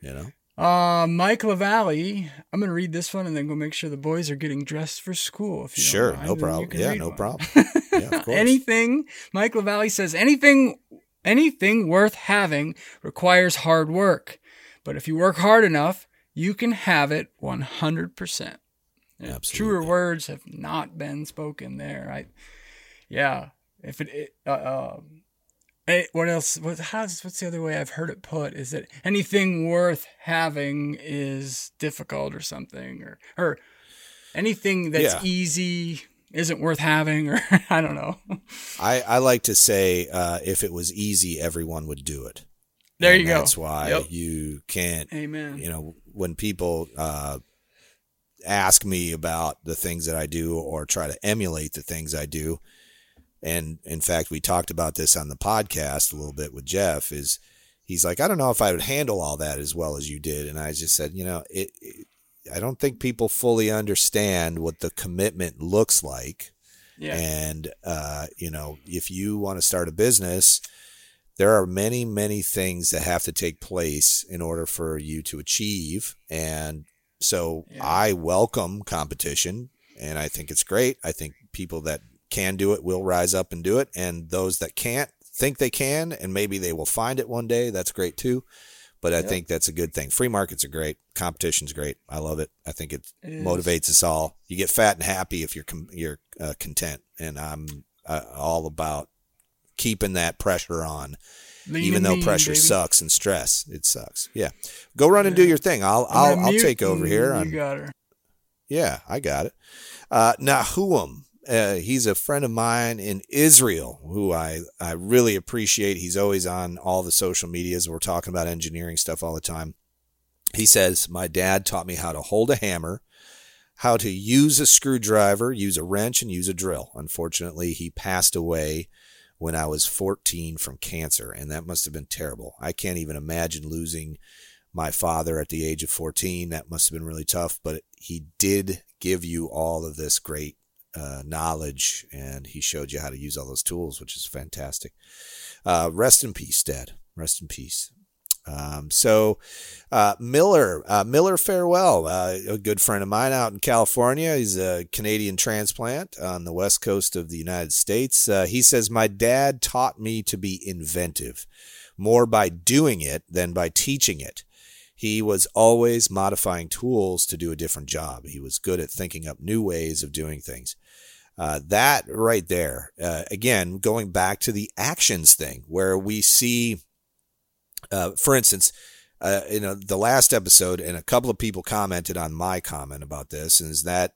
You know. Uh, Mike LaValle, I'm going to read this one and then go make sure the boys are getting dressed for school. If you Sure, no problem. Yeah, no one. problem. Yeah, anything, Mike LaValle says, anything, anything worth having requires hard work. But if you work hard enough, you can have it 100%. Absolutely. Truer words have not been spoken there. I, yeah. If it, it uh, um, eh, what else? What, how's, what's the other way I've heard it put? Is that anything worth having is difficult or something, or or anything that's Yeah. easy isn't worth having, or I don't know. I, I like to say, uh, if it was easy, everyone would do it. There And you go. That's why Yep. you can't Amen. you know when people uh, ask me about the things that I do or try to emulate the things I do, and in fact, we talked about this on the podcast a little bit with Jeff. Is he's like, I don't know if I would handle all that as well as you did, and I just said, you know, it. it I don't think people fully understand what the commitment looks like. Yeah. And, uh, you know, if you want to start a business, there are many, many things that have to take place in order for you to achieve. And so Yeah. I welcome competition and I think it's great. I think people that can do it will rise up and do it. And those that can't think they can and maybe they will find it one day. That's great too. But I Yep. think that's a good thing. Free markets are great. Competition's great. I love it. I think it, It motivates us all. You get fat and happy if you're com- you're uh, content, and I'm uh, all about keeping that pressure on. Lean even though mean, pressure baby. sucks and stress, it sucks. Yeah, go run and do your thing. I'll I'm I'll I'll take over here. You I'm, got her. yeah, I got it. Uh, Nahuam, uh, he's a friend of mine in Israel who I, I really appreciate. He's always on all the social medias. We're talking about engineering stuff all the time. He says, My dad taught me how to hold a hammer, how to use a screwdriver, use a wrench, and use a drill. Unfortunately, he passed away when I was 14 from cancer, and that must have been terrible. I can't even imagine losing my father at the age of 14. That must have been really tough, but he did give you all of this great uh, knowledge and he showed you how to use all those tools, which is fantastic. Uh, rest in peace, Dad. Rest in peace. Um, so, uh, Miller, uh, Miller Farewell, uh, a good friend of mine out in California. He's a Canadian transplant on the west coast of the United States. Uh, he says, My dad taught me to be inventive more by doing it than by teaching it. He was always modifying tools to do a different job. He was good at thinking up new ways of doing things. Uh, that right there, uh, again, going back to the actions thing, where we see, uh, for instance, uh, you know, the last episode, and a couple of people commented on my comment about this, is that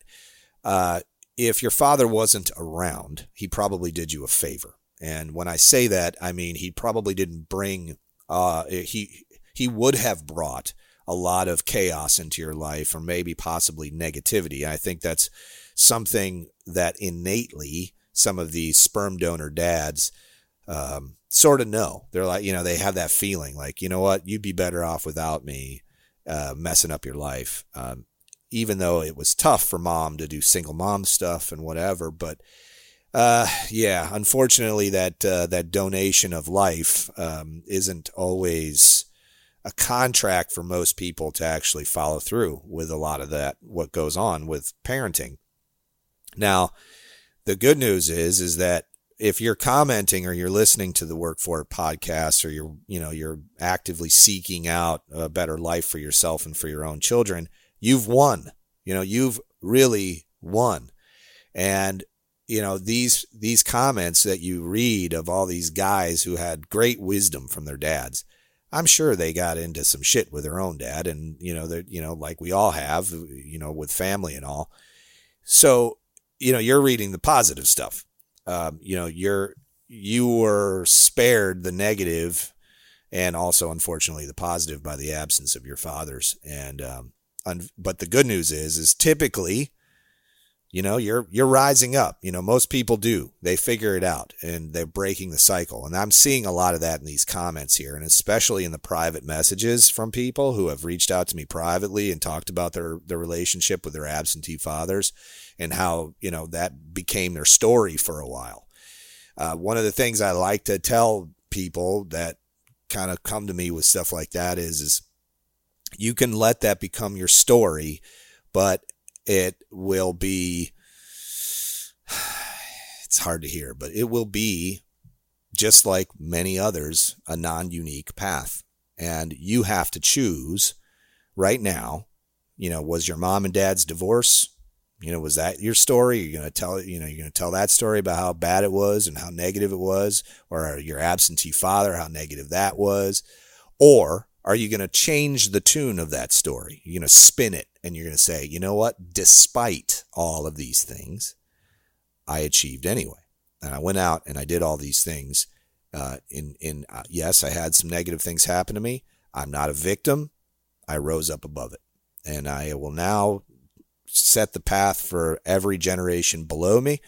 uh, if your father wasn't around, he probably did you a favor. And when I say that, I mean he probably didn't bring. Uh, he he would have brought a lot of chaos into your life, or maybe possibly negativity. I think that's something that innately some of these sperm donor dads um, sort of know. They're like, you know, they have that feeling like, you know what, you'd be better off without me uh, messing up your life. Um, even though it was tough for mom to do single mom stuff and whatever, but uh, yeah, unfortunately, that uh, that donation of life um, isn't always a contract for most people to actually follow through with a lot of that what goes on with parenting. Now, the good news is is that if you're commenting or you're listening to the Work For It podcast or you're you know you're actively seeking out a better life for yourself and for your own children, you've won. You know, you've really won. And you know these these comments that you read of all these guys who had great wisdom from their dads i'm sure they got into some shit with their own dad and you know that you know like we all have you know with family and all so you know you're reading the positive stuff. Um, you know you're you were spared the negative and also unfortunately the positive by the absence of your fathers. And um, un- but the good news is is typically you know you're you're rising up. You know most people do. They figure it out and they're breaking the cycle. And i'm seeing a lot of that in these comments here and especially in the private messages from people who have reached out to me privately and talked about their their relationship with their absentee fathers and how you know that became their story for a while. Uh, one of the things i like to tell people that kind of come to me with stuff like that is is you can let that become your story but it will be it's hard to hear but it will be just like many others a non-unique path. And you have to choose right now you know was your mom and dad's divorce you know was that your story? You're going to tell you know you're going to tell that story about how bad it was and how negative it was or your absentee father how negative that was? Or are you going to change the tune of that story? You're going to spin it and you're going to say, you know what? Despite all of these things, I achieved anyway. And I went out and I did all these things. Uh, in in uh, yes, I had some negative things happen to me. I'm not a victim. I rose up above it, and I will now set the path for every generation below me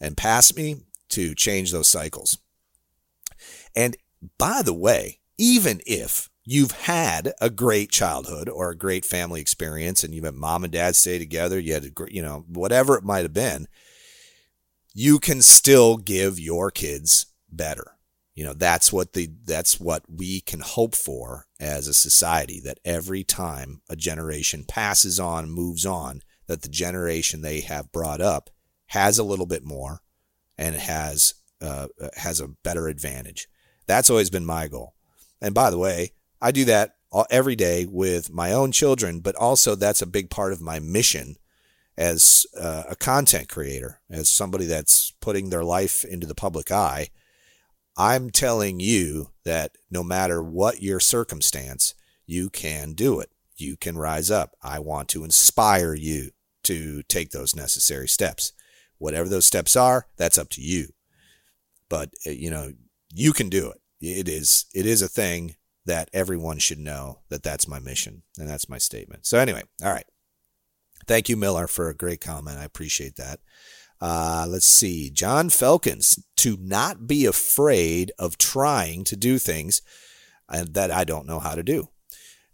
and past me to change those cycles. And by the way, even if you've had a great childhood or a great family experience and you've had mom and dad stay together, you had, a, you know, whatever it might have been, you can still give your kids better. You know, that's what the, that's what we can hope for as a society that every time a generation passes on, moves on, that the generation they have brought up has a little bit more and has, uh, has a better advantage. That's always been my goal. And by the way, I do that every day with my own children, but also that's a big part of my mission as uh, a content creator, as somebody that's putting their life into the public eye. I'm telling you that no matter what your circumstance, you can do it. You can rise up. I want to inspire you to take those necessary steps. Whatever those steps are, that's up to you. But uh, you know, you can do it. It is it is a thing that everyone should know that that's my mission and that's my statement. So anyway, all right. Thank you, Miller, for a great comment. I appreciate that. Uh, let's see. John Felkins, to not be afraid of trying to do things uh, that I don't know how to do.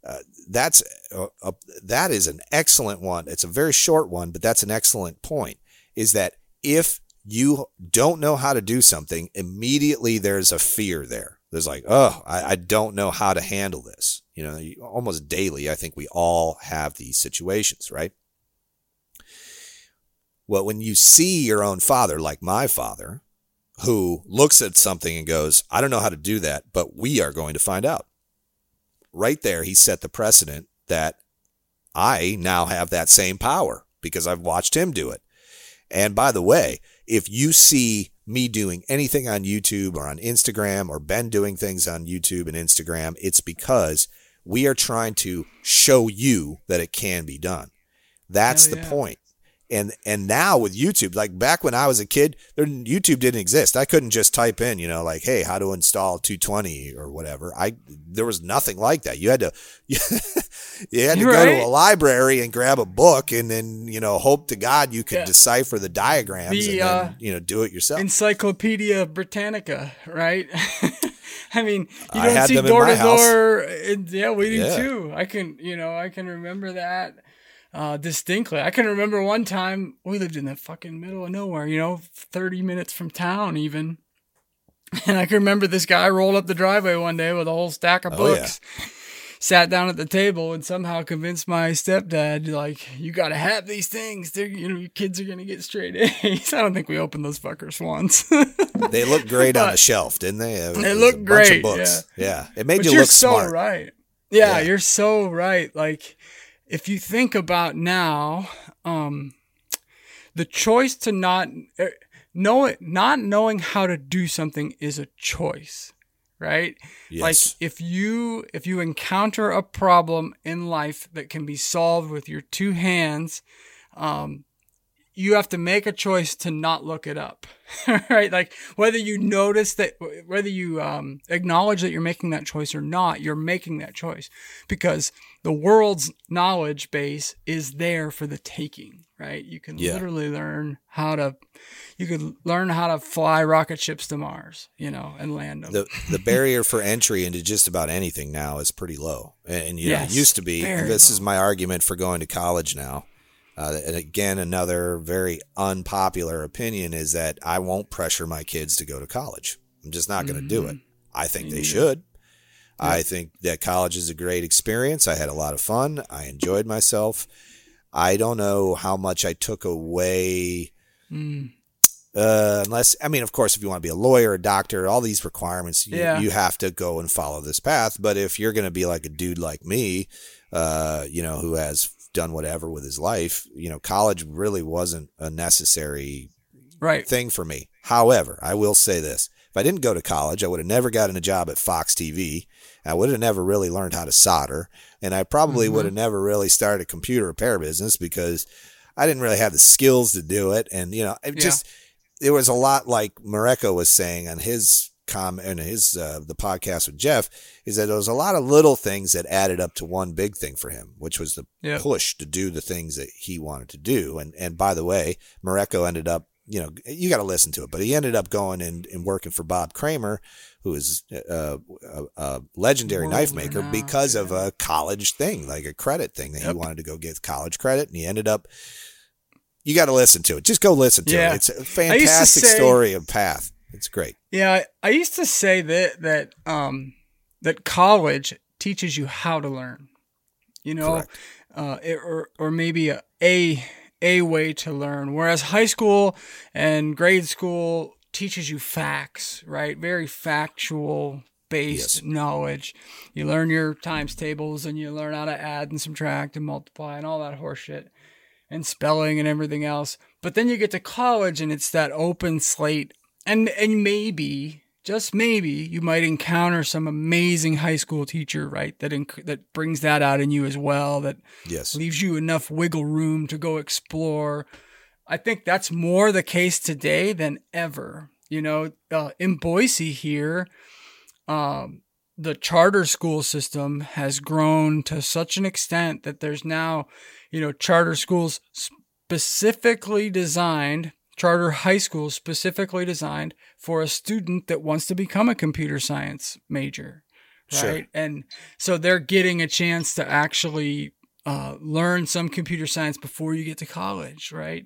Uh, that's a, a, that is an excellent one. It's a very short one, but that's an excellent point. Is that if you don't know how to do something, immediately there's a fear there there's like, oh, I, I don't know how to handle this. You know, almost daily, I think we all have these situations, right? Well, when you see your own father, like my father, who looks at something and goes, I don't know how to do that, but we are going to find out. Right there, he set the precedent that I now have that same power because I've watched him do it. And by the way, if you see me doing anything on YouTube or on Instagram or Ben doing things on YouTube and Instagram, it's because we are trying to show you that it can be done. That's oh, the point. And and now with YouTube, like back when I was a kid, there, YouTube didn't exist. I couldn't just type in, you know, like, hey, how to install 220 or whatever. I there was nothing like that. You had to You had to You're go to a library and grab a book, and then you know hope to God you could Yeah. decipher the diagrams The, and then uh, you know do it yourself. Encyclopedia Britannica, right? I mean, you don't see door to door. Yeah, we do Yeah. too. I can, you know, I can remember that uh, distinctly. I can remember one time we lived in the fucking middle of nowhere, you know, 30 minutes from town even. And I can remember this guy rolled up the driveway one day with a whole stack of Oh, yeah. books. Sat down at the table and somehow convinced my stepdad, like, you gotta have these things. They're, you know, your kids are gonna get straight A's. I don't think we opened those fuckers once. they looked great on But- a shelf, didn't they? It They was look a bunch great, books. Yeah. it made but you you're look so smart. right. Yeah, Yeah. you're so right. Like, if you think about now, um, the choice to not er, know it, not knowing how to do something is a choice, right? Yes. Like if you if you encounter a problem in life that can be solved with your two hands, um, you have to make a choice to not look it up, right? Like whether you notice that, whether you um, acknowledge that you're making that choice or not, you're making that choice because the world's knowledge base is there for the taking, right? You can Yeah. literally learn how to, you could learn how to fly rocket ships to Mars, you know, and land them. the the barrier for entry into just about anything now is pretty low, and you know it used to be. This low. is my argument for going to college now. Uh, and again, another very unpopular opinion is that I won't pressure my kids to go to college. I'm just not going to do it. I think Me they should. I think that college is a great experience. I had a lot of fun. I enjoyed myself. I don't know how much I took away Mm. uh, unless I mean, of course, if you want to be a lawyer, a doctor, all these requirements, you, Yeah. you have to go and follow this path. But if you're going to be like a dude like me, uh, you know, who has done whatever with his life, you know, college really wasn't a necessary Right. thing for me. However, I will say this: if I didn't go to college, I would have never gotten a job at Fox TV. I would have never really learned how to solder, and I probably Mm-hmm. would have never really started a computer repair business because I didn't really have the skills to do it. And you know, it Yeah. just, it was a lot like Mareko was saying on his com and his uh, the podcast with Jeff is that there was a lot of little things that added up to one big thing for him, which was the Yeah. push to do the things that he wanted to do. And and by the way, Mareko ended up, you know, you got to listen to it, but he ended up going and, and working for Bob Kramer, who is uh, a, a legendary World knife maker because of a college thing, like a credit thing that he wanted to go get college credit, and he ended up. You got to listen to it. Just go listen to Yeah. it. It's a fantastic say- story of path. It's great. Yeah, I, I used to say that that um that college teaches you how to learn. You know, uh, it, or or maybe a, a a way to learn, whereas high school and grade school teaches you facts, right? Very factual based Yes. knowledge. You learn your times tables and you learn how to add and subtract and multiply and all that horseshit and spelling and everything else. But then you get to college and it's that open slate. And and maybe, just maybe, you might encounter some amazing high school teacher, right? That inc- that brings that out in you as well. That Yes. leaves you enough wiggle room to go explore. I think that's more the case today than ever. You know, uh, in Boise here, um, the charter school system has grown to such an extent that there's now, you know, charter schools specifically designed, charter high schools specifically designed for a student that wants to become a computer science major. Sure. Right. And so they're getting a chance to actually uh, learn some computer science before you get to college. Right.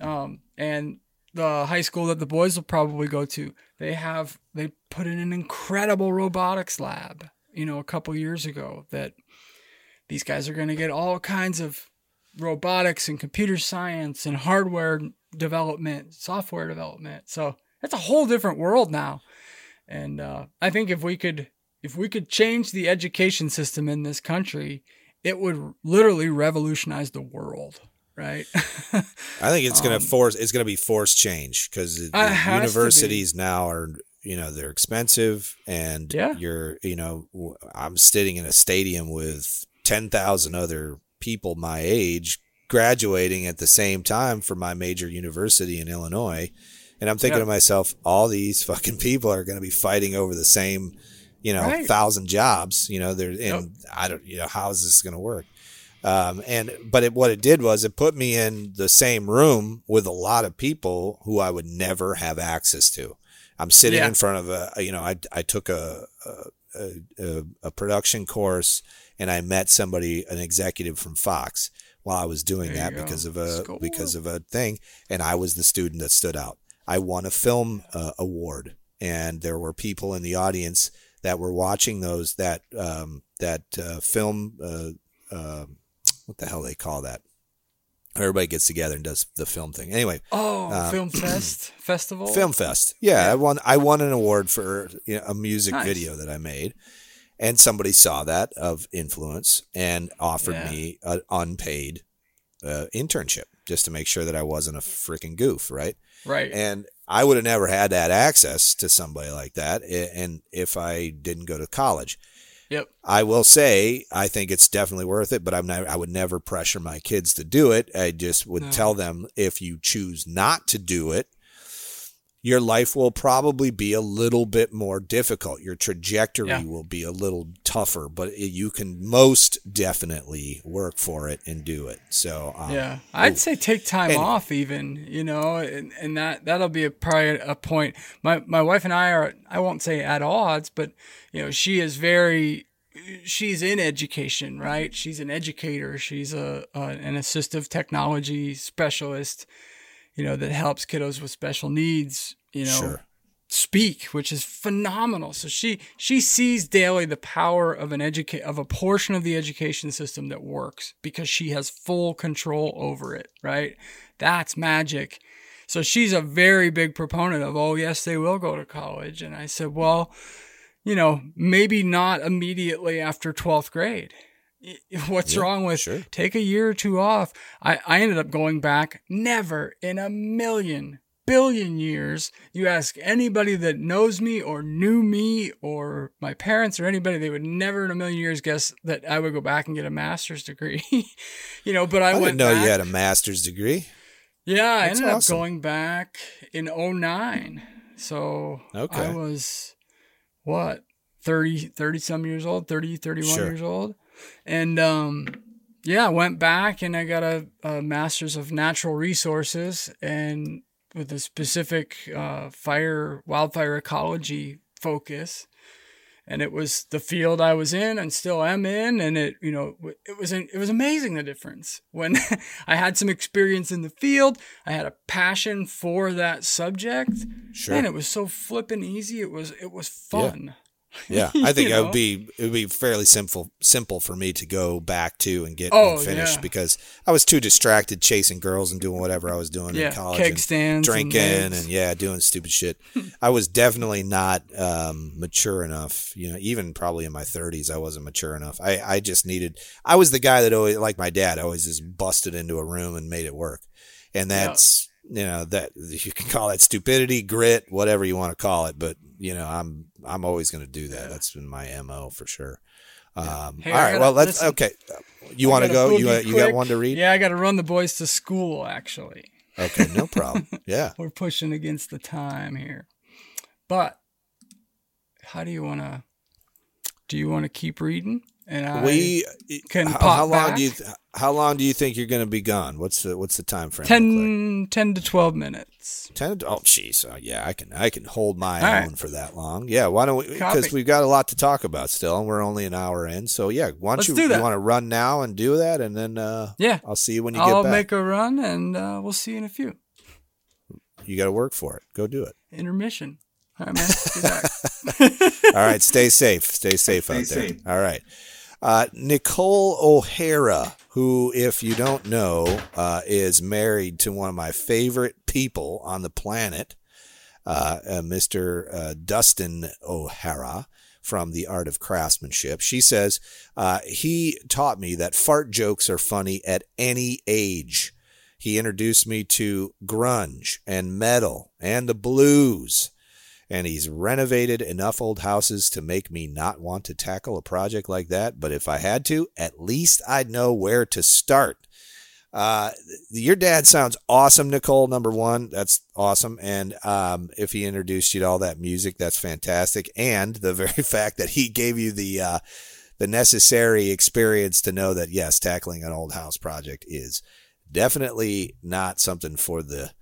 Um, and the high school that the boys will probably go to, they have they put in an incredible robotics lab. You know, a couple years ago that these guys are going to get all kinds of robotics and computer science and hardware development, software development. So it's a whole different world now. And uh, I think if we could if we could change the education system in this country, it would literally revolutionize the world, right? I think it's going Um, to force. It's going to be forced change because the It has to be. universities now are, you know, they're expensive, and Yeah. you're, you know, I'm sitting in a stadium with ten thousand other people my age graduating at the same time from my major university in Illinois, and I'm thinking Yeah. to myself, all these fucking people are going to be fighting over the same, you know, Right. thousand jobs. You know, they're and Yep. I don't, you know, how is this going to work? Um, and but it, what it did was it put me in the same room with a lot of people who I would never have access to. I'm sitting Yeah. in front of a, you know, I, I took a, a, a, a production course and I met somebody, an executive from Fox while I was doing There that because of a, Score. because of a thing. And I was the student that stood out. I won a film uh, award and there were people in the audience that were watching those, that, um, that, uh, film, uh, um what the hell they call that? Everybody gets together and does the film thing. Anyway, Oh, Uh, Film Fest Festival. Film Fest. Yeah, I won. I won an award for you know, a music Nice. video that I made, and somebody saw that of influence and offered Yeah. me an unpaid uh, internship just to make sure that I wasn't a freaking goof, right? Right. And I would have never had that access to somebody like that, and if I didn't go to college. Yep. I will say I think it's definitely worth it, but I'm not, I would never pressure my kids to do it. I just would No. tell them if you choose not to do it, your life will probably be a little bit more difficult. Your trajectory Yeah. will be a little tougher, but it, you can most definitely work for it and do it. So um, Yeah, I'd say take time And- off, even you know, and, and that that'll be a probably a point. My my wife and I are I won't say at odds, but you know, she is very she's in education, right? She's an educator. She's a, a an assistive technology specialist, you know, that helps kiddos with special needs. You know, sure. speak, which is phenomenal. So she she sees daily the power of an educate of a portion of the education system that works because she has full control over it, right? That's magic. So she's a very big proponent of, oh yes, they will go to college. And I said, well, you know, maybe not immediately after 12th grade. What's Yeah, wrong with sure. take a year or two off? I, I ended up going back. Never in a million billion years. You ask anybody that knows me or knew me or my parents or anybody, they would never in a million years guess that I would go back and get a master's degree. you know, but I, I, went didn't know back. you had a master's degree. Yeah, I ended awesome. up going back in 09. So Okay. I was what 30 30 some years old 30 31 Sure. years old and um yeah i went back and i got a, a master's of natural resources and with a specific uh, fire wildfire ecology focus and it was the field I was in and still am in, and it you know it was it was amazing the difference when I had some experience in the field. I had a passion for that subject, Sure. and it was so flippin' easy. It was it was fun. Yeah, I think You it would be it would be fairly simple simple for me to go back to and get Oh, and finish yeah. because I was too distracted chasing girls and doing whatever I was doing Yeah, in college, keg stands, drinking, and, legs. yeah, doing stupid shit. I was definitely not um, mature enough. You know, even probably in my 30s, I wasn't mature enough. I I just needed. I was the guy that always, like my dad, always just busted into a room and made it work, and Yeah. that's. You know that you can call that stupidity, grit, whatever you want to call it, but you know I'm I'm always going to do that. That's been my mo for sure. Um, Hey, all right, well let's listen. okay. You want to go? You uh, you got one to read? Yeah, I got to run the boys to school. Actually, Okay, no problem. Yeah. we're pushing against the time here, but how do you want to? Do you want to keep reading? And I, we can how, pop how long back. do you th- how long do you think you're going to be gone? What's the what's the time frame? look like? 10, 10 to 12 minutes. Ten? Oh, jeez. Uh, yeah, I can I can hold my All right. own for that long. Yeah. Why don't we? Because we've got a lot to talk about still, and we're only an hour in. So yeah, why don't Let's you do you want to run now and do that, and then uh, Yeah. I'll see you when you I'll get back. make a run and uh, we'll see you in a few. you got to work for it. Go do it. Intermission. All right, man. All right, stay safe. Stay safe out there. All right. Uh, Nicole O'Hara, who, if you don't know, uh, is married to one of my favorite people on the planet, uh, uh, Mr. Uh, Dustin O'Hara from The Art of Craftsmanship. She says, uh, he taught me that fart jokes are funny at any age. He introduced me to grunge and metal and the blues and he's renovated enough old houses to make me not want to tackle a project like that. But if I had to, at least I'd know where to start. Uh, your dad sounds awesome, Nicole. Number one, that's awesome. And um, if he introduced you to all that music, that's fantastic. And the very fact that he gave you the uh, the necessary experience to know that yes, tackling an old house project is definitely not something for the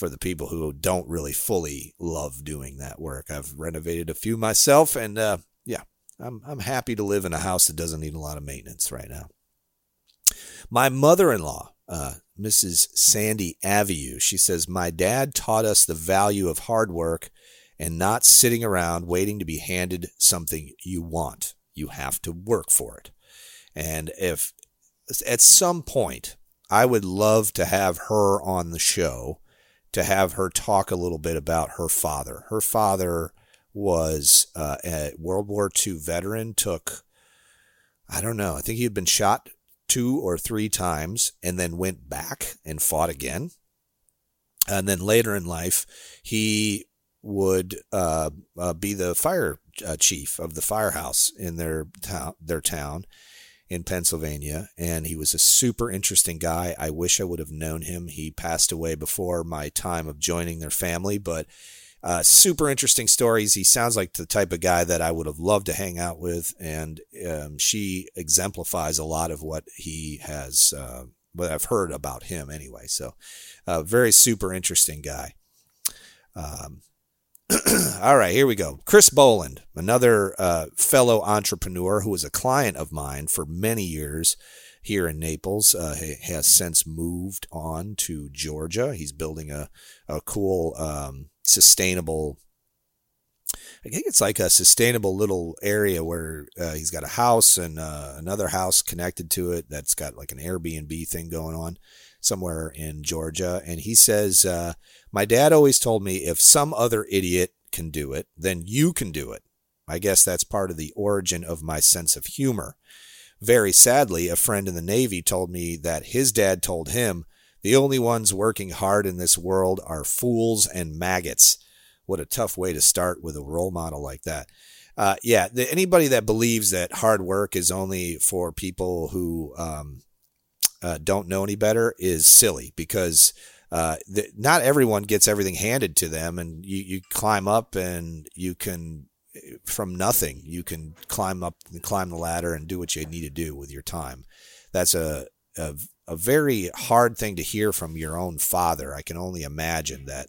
for the people who don't really fully love doing that work. I've renovated a few myself, and uh, yeah, I'm I'm happy to live in a house that doesn't need a lot of maintenance right now. My mother-in-law, uh, Mrs. Sandy Aviu, she says my dad taught us the value of hard work and not sitting around waiting to be handed something you want. You have to work for it. And if at some point I would love to have her on the show to have her talk a little bit about her father. Her father was uh, a World War II veteran, took, I don't know, I think he had been shot two or three times and then went back and fought again. And then later in life, he would uh, uh, be the fire uh, chief of the firehouse in their town, their town in Pennsylvania, and he was a super interesting guy. I wish I would have known him. He passed away before my time of joining their family, but uh, super interesting stories. He sounds like the type of guy that I would have loved to hang out with, and um, she exemplifies a lot of what he has, uh, what I've heard about him anyway. So, uh, very super interesting guy. Um, all right, here we go. Chris Boland, another uh, fellow entrepreneur who was a client of mine for many years here in Naples, uh, has since moved on to Georgia. He's building a, a cool, um, sustainable. I think it's like a sustainable little area where uh, he's got a house and uh, another house connected to it that's got like an Airbnb thing going on somewhere in Georgia. And he says, uh, My dad always told me if some other idiot can do it, then you can do it. I guess that's part of the origin of my sense of humor. Very sadly, a friend in the Navy told me that his dad told him, The only ones working hard in this world are fools and maggots. What a tough way to start with a role model like that. Uh, yeah, the, anybody that believes that hard work is only for people who um, uh, don't know any better is silly because uh, the, not everyone gets everything handed to them, and you, you climb up and you can from nothing you can climb up and climb the ladder and do what you need to do with your time. That's a, a a very hard thing to hear from your own father. I can only imagine that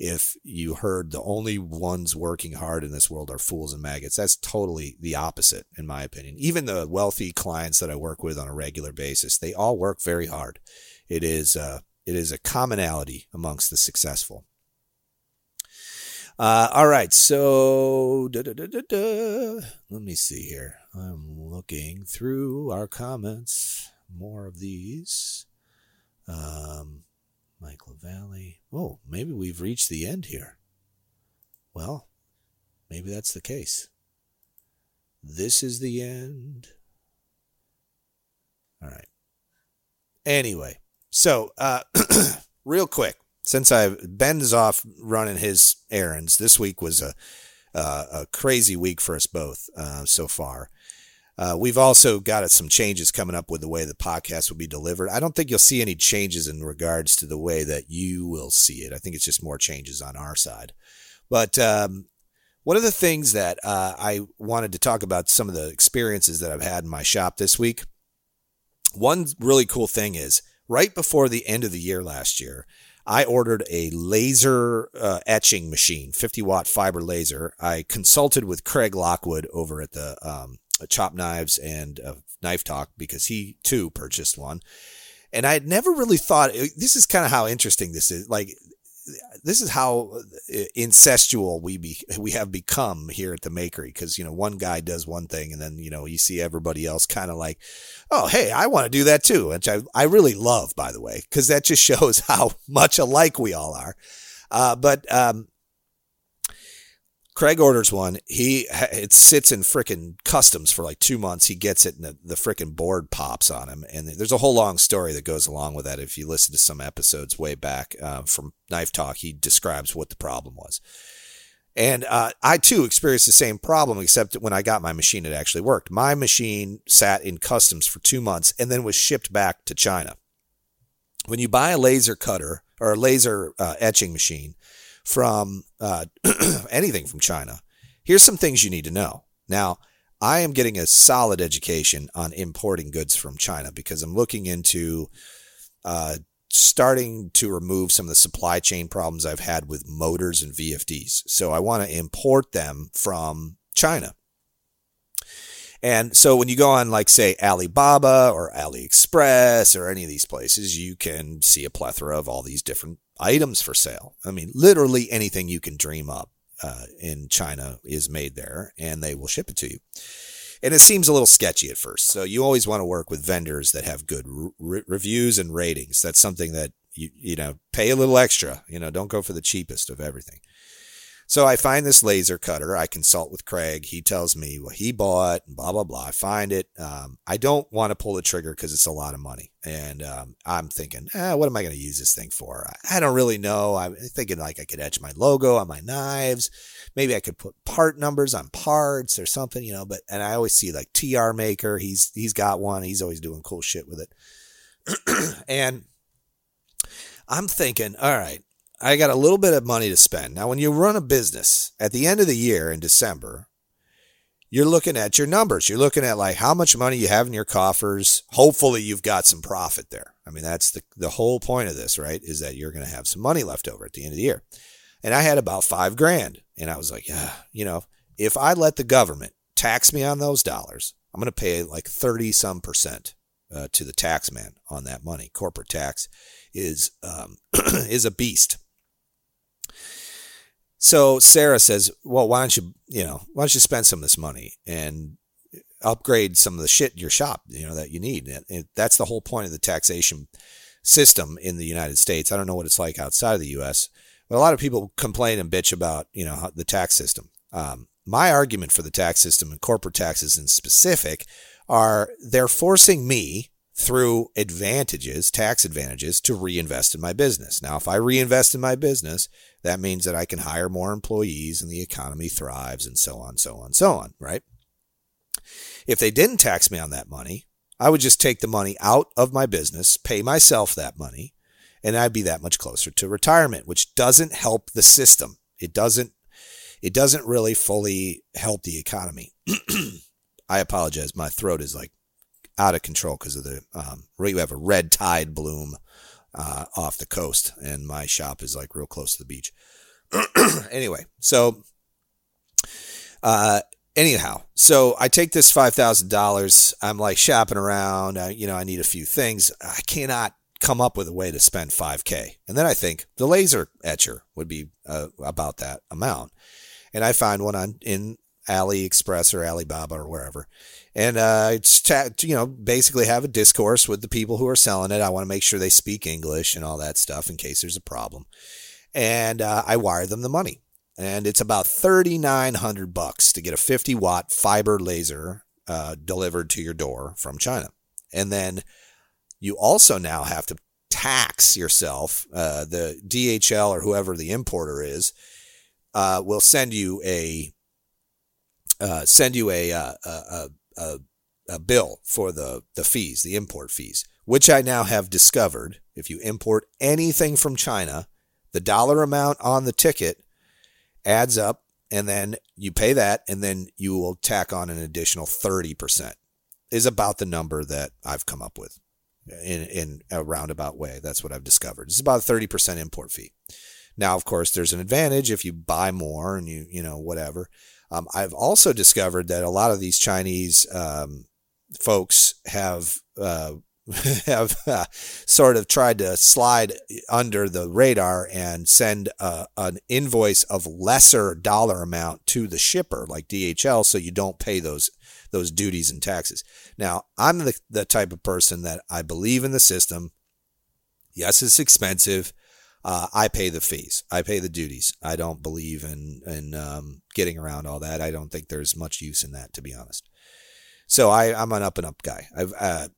if you heard the only ones working hard in this world are fools and maggots. That's totally the opposite, in my opinion. Even the wealthy clients that I work with on a regular basis, they all work very hard. It is uh, it is a commonality amongst the successful. Uh, all right, so da, da, da, let me see here. I'm looking through our comments. More of these. Um, Mike LaValle. Oh, maybe we've reached the end here. Well, maybe that's the case. This is the end. All right. Anyway, so uh, real quick, since I Ben is off running his errands, this week was a uh, a crazy week for us both uh, so far. Uh, we've also got some changes coming up with the way the podcast will be delivered. I don't think you'll see any changes in regards to the way that you will see it. I think it's just more changes on our side. But um, one of the things that uh, I wanted to talk about some of the experiences that I've had in my shop this week. One really cool thing is right before the end of the year last year, I ordered a laser uh, etching machine, 50 watt fiber laser. I consulted with Craig Lockwood over at the um, Chop Knives and uh, Knife Talk because he too purchased one. And I had never really thought this is kind of how interesting this is. Like, this is how uh, incestual we be we have become here at the makery because you know one guy does one thing and then you know you see everybody else kind of like oh hey i want to do that too which i, I really love by the way because that just shows how much alike we all are uh, but um, Craig orders one. He it sits in freaking customs for like two months. He gets it, and the, the freaking board pops on him. And there's a whole long story that goes along with that. If you listen to some episodes way back uh, from Knife Talk, he describes what the problem was. And uh, I too experienced the same problem, except when I got my machine, it actually worked. My machine sat in customs for two months and then was shipped back to China. When you buy a laser cutter or a laser uh, etching machine, from uh, anything from China. Here's some things you need to know. Now, I am getting a solid education on importing goods from China because I'm looking into uh, starting to remove some of the supply chain problems I've had with motors and VFDs. So I want to import them from China. And so when you go on, like, say, Alibaba or AliExpress or any of these places, you can see a plethora of all these different items for sale. I mean, literally anything you can dream up uh, in China is made there and they will ship it to you. And it seems a little sketchy at first. So you always want to work with vendors that have good re- reviews and ratings. That's something that you, you know, pay a little extra. You know, don't go for the cheapest of everything. So I find this laser cutter. I consult with Craig. He tells me what he bought, blah, blah, blah. I find it. Um, I don't want to pull the trigger because it's a lot of money. And um, I'm thinking, eh, what am I going to use this thing for? I, I don't really know. I'm thinking like I could etch my logo on my knives. Maybe I could put part numbers on parts or something, you know, but, and I always see like TR Maker. He's, he's got one. He's always doing cool shit with it. and I'm thinking, all right, I got a little bit of money to spend. Now, when you run a business at the end of the year in December, you're looking at your numbers. You're looking at like how much money you have in your coffers. Hopefully, you've got some profit there. I mean, that's the, the whole point of this, right? Is that you're going to have some money left over at the end of the year. And I had about five grand. And I was like, yeah, you know, if I let the government tax me on those dollars, I'm going to pay like 30 some percent uh, to the tax man on that money. Corporate tax is um, is a beast. So Sarah says, "Well, why don't you, you know, why don't you spend some of this money and upgrade some of the shit in your shop, you know, that you need?" And that's the whole point of the taxation system in the United States. I don't know what it's like outside of the U.S., but a lot of people complain and bitch about, you know, the tax system. Um, my argument for the tax system and corporate taxes in specific are they're forcing me through advantages, tax advantages, to reinvest in my business. Now, if I reinvest in my business, that means that I can hire more employees and the economy thrives and so on, so on, so on, right? If they didn't tax me on that money, I would just take the money out of my business, pay myself that money, and I'd be that much closer to retirement, which doesn't help the system. It doesn't it doesn't really fully help the economy. I apologize. My throat is like out of control because of the um, you have a red tide bloom uh, off the coast, and my shop is like real close to the beach. anyway, so uh, anyhow, so I take this five thousand dollars. I'm like shopping around. Uh, you know, I need a few things. I cannot come up with a way to spend five k. And then I think the laser etcher would be uh, about that amount. And I find one on in AliExpress or Alibaba or wherever, and uh, you know, basically have a discourse with the people who are selling it. I want to make sure they speak English and all that stuff in case there's a problem. And uh, I wire them the money, and it's about thirty nine hundred bucks to get a fifty watt fiber laser uh, delivered to your door from China, and then you also now have to tax yourself. Uh, the DHL or whoever the importer is uh, will send you a uh, send you a, uh, a, a a, a bill for the, the fees, the import fees, which I now have discovered. If you import anything from China, the dollar amount on the ticket adds up and then you pay that and then you will tack on an additional 30% is about the number that I've come up with in, in a roundabout way. That's what I've discovered. It's about a 30% import fee. Now, of course, there's an advantage if you buy more and you, you know, whatever. Um, I've also discovered that a lot of these Chinese um, folks have uh, have uh, sort of tried to slide under the radar and send uh, an invoice of lesser dollar amount to the shipper, like DHL, so you don't pay those those duties and taxes. Now, I'm the, the type of person that I believe in the system. Yes, it's expensive. Uh, I pay the fees. I pay the duties. I don't believe in in um, getting around all that. I don't think there's much use in that, to be honest. So I, I'm an up and up guy. Uh,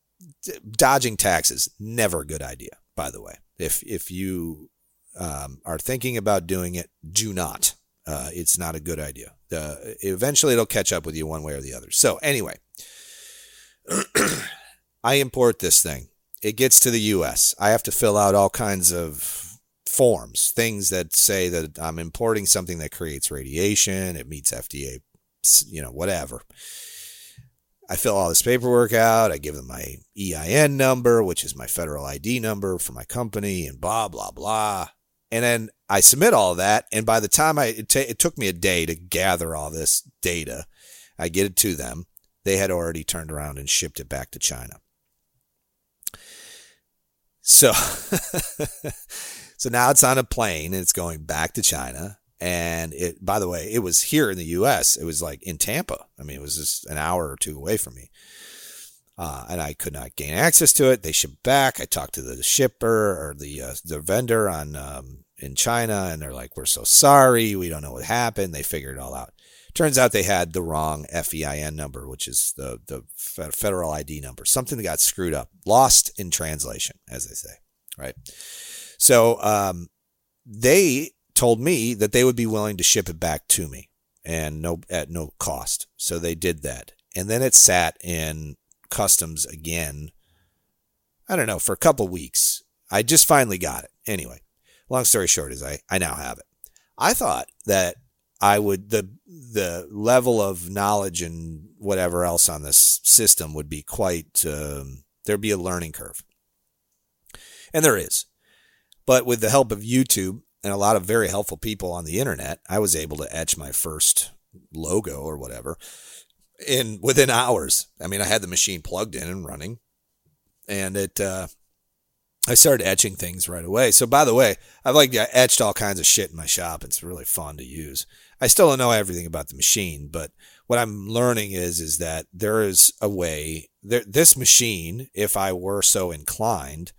dodging taxes never a good idea. By the way, if if you um, are thinking about doing it, do not. Uh, it's not a good idea. eventually, it'll catch up with you one way or the other. So anyway, I import this thing. It gets to the U.S. I have to fill out all kinds of forms, things that say that I'm importing something that creates radiation, it meets FDA, you know, whatever. I fill all this paperwork out. I give them my EIN number, which is my federal ID number for my company, and blah blah blah. And then I submit all that. And by the time I it, ta- it took me a day to gather all this data, I get it to them. They had already turned around and shipped it back to China. So, so now it's on a plane and it's going back to China. And it, by the way, it was here in the U.S. It was like in Tampa. I mean, it was just an hour or two away from me. Uh, and I could not gain access to it. They shipped back. I talked to the shipper or the uh, the vendor on um, in China, and they're like, "We're so sorry. We don't know what happened." They figured it all out. Turns out they had the wrong FEIN number, which is the the federal ID number. Something that got screwed up, lost in translation, as they say. Right. So um, they told me that they would be willing to ship it back to me and no at no cost. So they did that. And then it sat in customs again. I don't know, for a couple weeks. I just finally got it. Anyway, long story short is I, I now have it. I thought that I would the the level of knowledge and whatever else on this system would be quite um, there'd be a learning curve, and there is. But with the help of YouTube and a lot of very helpful people on the internet, I was able to etch my first logo or whatever in within hours. I mean, I had the machine plugged in and running, and it. Uh, I started etching things right away. So, by the way, I've like etched all kinds of shit in my shop. It's really fun to use. I still don't know everything about the machine, but what I'm learning is is that there is a way. There, this machine, if I were so inclined,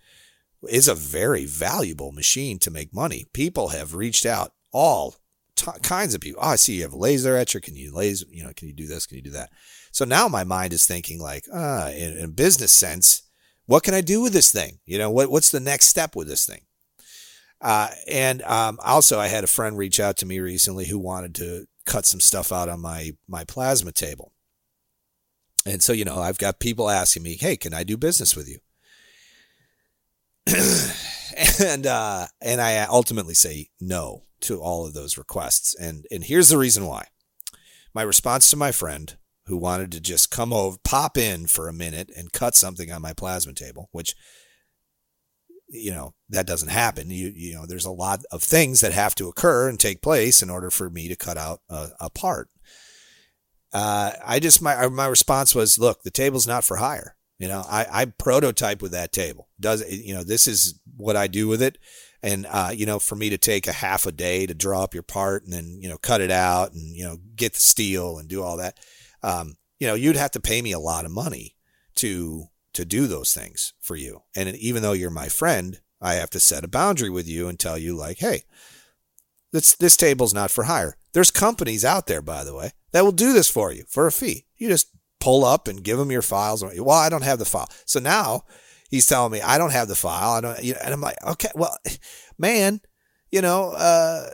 is a very valuable machine to make money. People have reached out, all t- kinds of people. Oh, I see you have a laser etcher. Can you laser? You know, can you do this? Can you do that? So now my mind is thinking like, ah, in, in business sense, what can I do with this thing? You know, what what's the next step with this thing? Uh, and um, also, I had a friend reach out to me recently who wanted to cut some stuff out on my my plasma table. And so, you know, I've got people asking me, "Hey, can I do business with you?" and uh, and I ultimately say no to all of those requests. And and here's the reason why. My response to my friend who wanted to just come over, pop in for a minute and cut something on my plasma table, which you know that doesn't happen. You you know there's a lot of things that have to occur and take place in order for me to cut out a, a part. Uh, I just my my response was, look, the table's not for hire. You know, I, I prototype with that table. Does you know this is what I do with it, and uh, you know for me to take a half a day to draw up your part and then you know cut it out and you know get the steel and do all that, um, you know you'd have to pay me a lot of money to to do those things for you. And even though you're my friend, I have to set a boundary with you and tell you like, hey, this this table's not for hire. There's companies out there, by the way, that will do this for you for a fee. You just pull up and give them your files. Well, I don't have the file. So now he's telling me I don't have the file. I don't, you know, and I'm like, okay, well, man, you know, uh,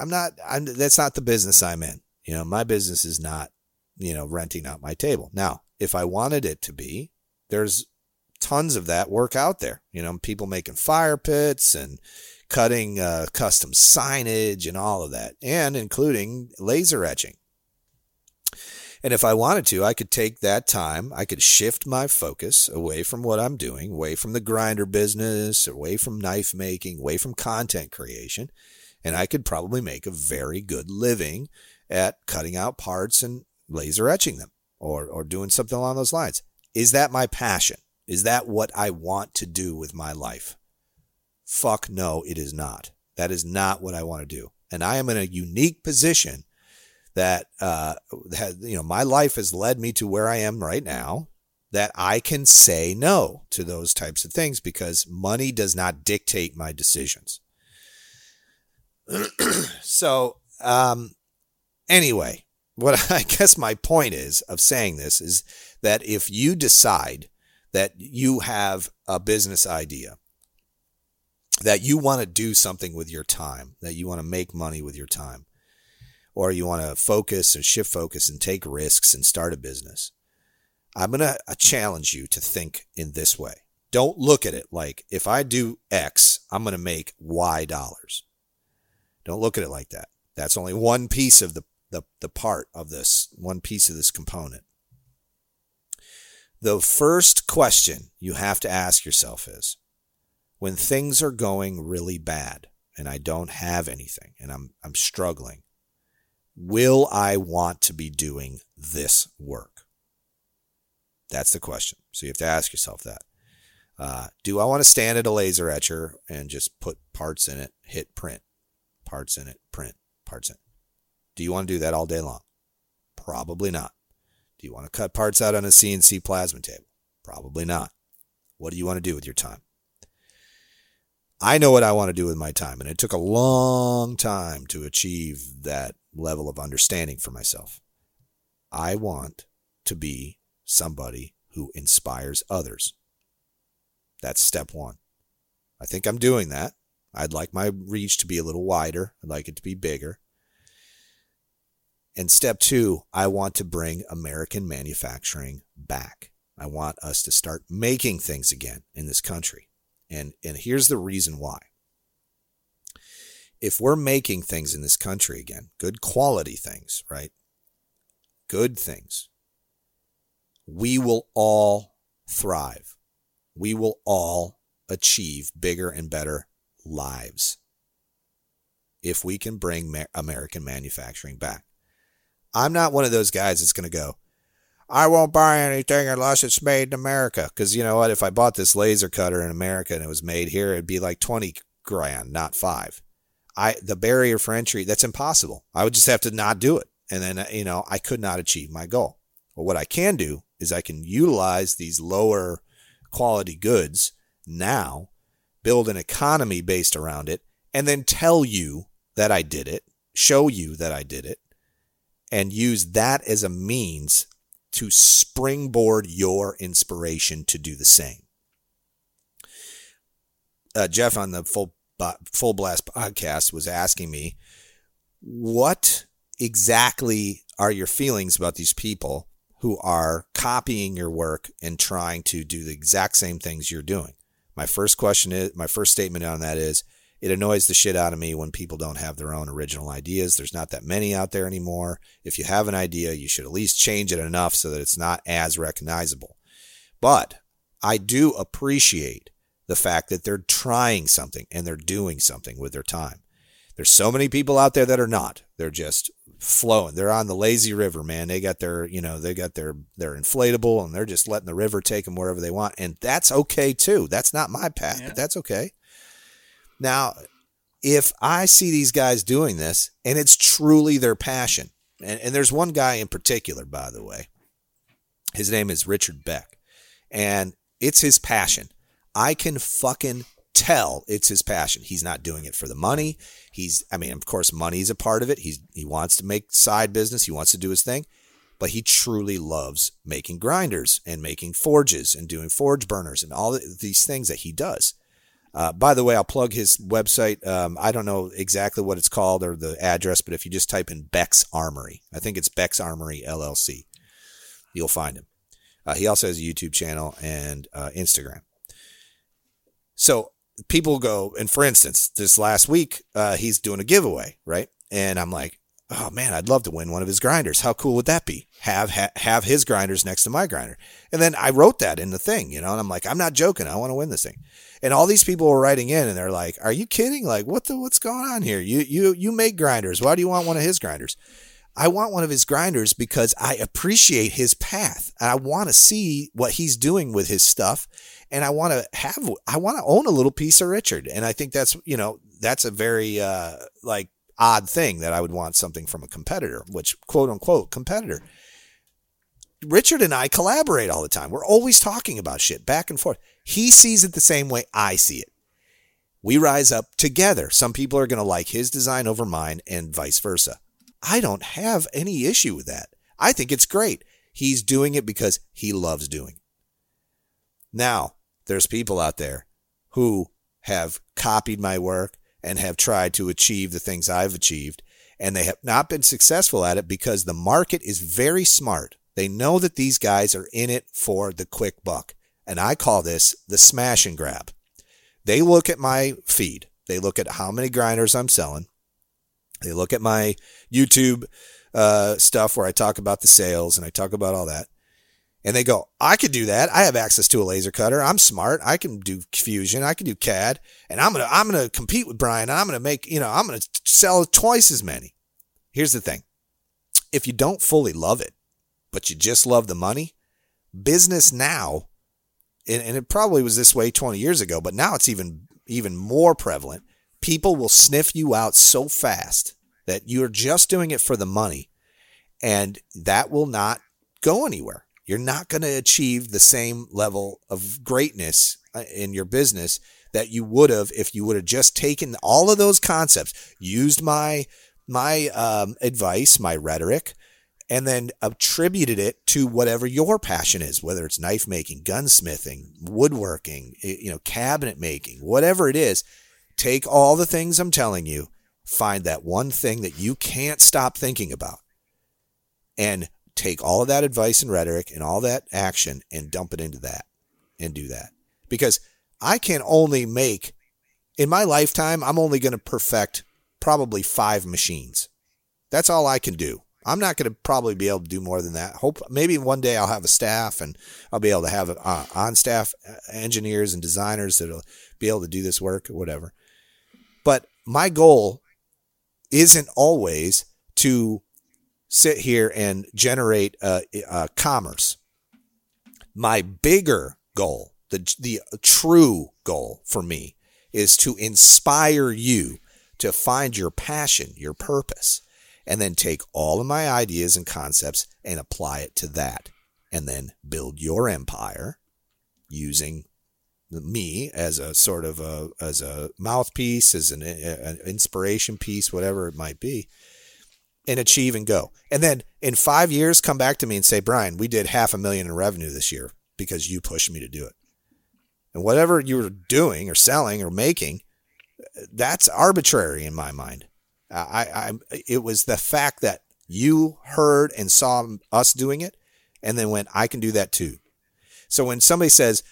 I'm not, I'm, that's not the business I'm in. You know, my business is not, you know, renting out my table. Now, if I wanted it to be, there's tons of that work out there. You know, people making fire pits and cutting uh, custom signage and all of that, and including laser etching. And if I wanted to, I could take that time, I could shift my focus away from what I'm doing, away from the grinder business, away from knife making, away from content creation, and I could probably make a very good living at cutting out parts and laser etching them or, or doing something along those lines. Is that my passion? Is that what I want to do with my life? Fuck no, it is not. That is not what I want to do. And I am in a unique position that uh, you know my life has led me to where I am right now that I can say no to those types of things because money does not dictate my decisions. so um, anyway, what I guess my point is of saying this is that if you decide that you have a business idea that you want to do something with your time, that you want to make money with your time, or you want to focus and shift focus and take risks and start a business, I'm going to challenge you to think in this way. Don't look at it like if I do X, I'm going to make Y dollars. Don't look at it like that. That's only one piece of the, the, the part of this, one piece of this component. the first question you have to ask yourself is when things are going really bad and I don't have anything and I'm I'm struggling, will I want to be doing this work? That's the question. So you have to ask yourself that. Uh, do I want to stand at a laser etcher and just put parts in it, hit print, parts in it, print, parts in it? Do you want to do that all day long? Probably not. Do you want to cut parts out on a CNC plasma table? Probably not. What do you want to do with your time? I know what I want to do with my time, and it took a long time to achieve that level of understanding for myself. I want to be somebody who inspires others. That's step one. I think I'm doing that. I'd like my reach to be a little wider. I'd like it to be bigger. And step two, I want to bring American manufacturing back. I want us to start making things again in this country. And, and here's the reason why. If we're making things in this country again, good quality things, right? Good things, we will all thrive. We will all achieve bigger and better lives if we can bring American manufacturing back. I'm not one of those guys that's going to go, I won't buy anything unless it's made in America. Because you know what? If I bought this laser cutter in America and it was made here, it'd be like 20 grand, not five. I the barrier for entry that's impossible. I would just have to not do it, and then you know I could not achieve my goal. Well, what I can do is I can utilize these lower quality goods now, build an economy based around it, and then tell you that I did it, show you that I did it, and use that as a means to springboard your inspiration to do the same. Uh, Jeff on the full full blast podcast was asking me, what exactly are your feelings about these people who are copying your work and trying to do the exact same things you're doing? My first question is, my first statement on that is, it annoys the shit out of me when people don't have their own original ideas. There's not that many out there anymore. If you have an idea, you should at least change it enough so that it's not as recognizable. But I do appreciate the fact that they're trying something and they're doing something with their time. There's so many people out there that are not. They're just flowing. They're on the lazy river, man. They got their, you know, they got their their inflatable and they're just letting the river take them wherever they want. And that's okay too. That's not my path, yeah. but that's okay. Now, if I see these guys doing this and it's truly their passion, and, and there's one guy in particular, by the way, his name is Richard Beck, and it's his passion. I can fucking tell it's his passion. He's not doing it for the money. He's, I mean, of course, money is a part of it. He's, he wants to make side business. He wants to do his thing, but he truly loves making grinders and making forges and doing forge burners and all these things that he does. Uh, by the way, I'll plug his website. Um, I don't know exactly what it's called or the address, but if you just type in Beck's Armory, I think it's Beck's Armory LLC, you'll find him. Uh, he also has a YouTube channel and uh, Instagram. So people go, and for instance, this last week, uh, he's doing a giveaway, right? And I'm like, oh man, I'd love to win one of his grinders. How cool would that be? Have ha- have his grinders next to my grinder. And then I wrote that in the thing, you know, and I'm like, I'm not joking. I want to win this thing. And all these people were writing in and they're like, "Are you kidding? Like what the what's going on here? You you you make grinders. Why do you want one of his grinders?" I want one of his grinders because I appreciate his path. I want to see what he's doing with his stuff. And I want to have, I want to own a little piece of Richard. And I think that's, you know, that's a very, uh, like odd thing that I would want something from a competitor, which quote unquote competitor. Richard and I collaborate all the time. We're always talking about shit back and forth. He sees it the same way I see it. We rise up together. Some people are going to like his design over mine and vice versa. I don't have any issue with that. I think it's great. He's doing it because he loves doing it. Now, there's people out there who have copied my work, and have tried to achieve the things I've achieved. And they have not been successful at it because the market is very smart. They know that these guys are in it for the quick buck. And I call this the smash and grab. They look at my feed. They look at how many grinders I'm selling. They look at my YouTube uh, stuff where I talk about the sales and I talk about all that. And they go, I could do that. I have access to a laser cutter. I'm smart. I can do fusion. I can do CAD and I'm going to, I'm going to compete with Brian. I'm going to make, you know, I'm going to sell twice as many. Here's the thing. If you don't fully love it, but you just love the money, business now, and, and it probably was this way 20 years ago, but now it's even, even more prevalent. People will sniff you out so fast that you're just doing it for the money and that will not go anywhere you're not going to achieve the same level of greatness uh, in your business that you would have if you would have just taken all of those concepts, used my my um, advice, my rhetoric, and then attributed it to whatever your passion is, whether it's knife making, gunsmithing, woodworking, you know, cabinet making, whatever it is. Take all the things I'm telling you, find that one thing that you can't stop thinking about, and take all of that advice and rhetoric and all that action and dump it into that and do that. Because I can only make, in my lifetime, I'm only going to perfect probably five machines. That's all I can do. I'm not going to probably be able to do more than that. Hope maybe one day I'll have a staff and I'll be able to have uh, on staff uh, engineers and designers that'll be able to do this work or whatever. But my goal isn't always to sit here and generate uh, uh, commerce. My bigger goal, the, the true goal for me, is to inspire you to find your passion, your purpose, and then take all of my ideas and concepts and apply it to that. And then build your empire using me as a sort of a as a mouthpiece, as an, an inspiration piece, whatever it might be, and achieve and go. And then in five years, come back to me and say, Brian, we did half a million in revenue this year because you pushed me to do it. And whatever you were doing or selling or making, that's arbitrary in my mind. I, I, it was the fact that you heard and saw us doing it and then went, I can do that too. So when somebody says,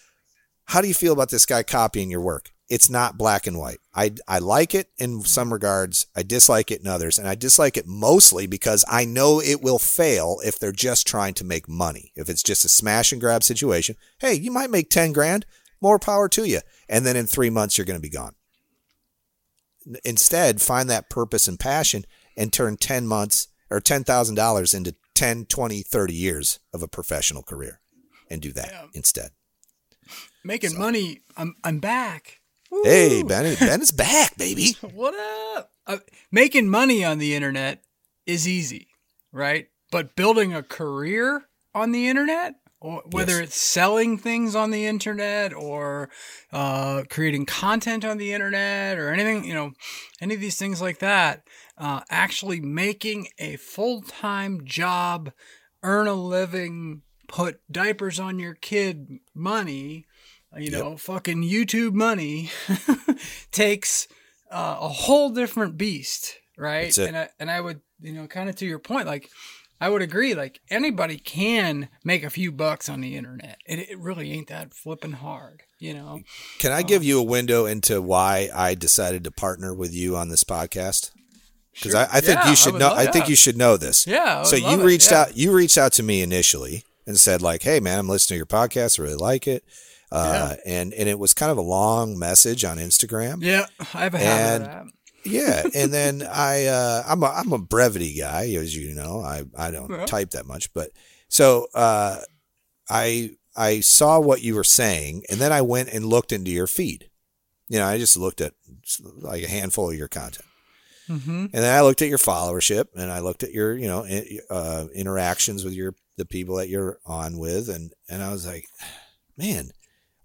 how do you feel about this guy copying your work? It's not black and white. I, I like it in some regards. I dislike it in others. And I dislike it mostly because I know it will fail if they're just trying to make money. If it's just a smash and grab situation, hey, you might make 10 grand, more power to you. And then in three months, you're going to be gone. Instead, find that purpose and passion and turn 10 months or $10,000 into 10, 20, 30 years of a professional career and do that yeah. instead. Making so. money, I'm, I'm back. Hey, Ben, Ben is back, baby. what up? Uh, making money on the internet is easy, right? But building a career on the internet, or whether yes. it's selling things on the internet or uh, creating content on the internet or anything, you know, any of these things like that, uh, actually making a full time job, earn a living, put diapers on your kid money you know, yep. fucking YouTube money takes uh, a whole different beast, right? And I, and I would, you know, kind of to your point, like I would agree, like anybody can make a few bucks on the internet. It, it really ain't that flipping hard, you know. Can I um, give you a window into why I decided to partner with you on this podcast? Because sure. I, I, think yeah, you should know. I think you should know this. Yeah. So you reached yeah. out. You reached out to me initially and said like, "Hey, man, I'm listening to your podcast. I really like it." Uh, yeah. and, and it was kind of a long message on Instagram. Yeah. I have a habit and, yeah. And then I, uh, I'm a, I'm a brevity guy, as you know, I, I don't yeah. type that much, but so, uh, I, I saw what you were saying and then I went and looked into your feed. You know, I just looked at like a handful of your content. Mm-hmm. And then I looked at your followership and I looked at your, you know, uh, interactions with your, the people that you're on with. And, and I was like, man,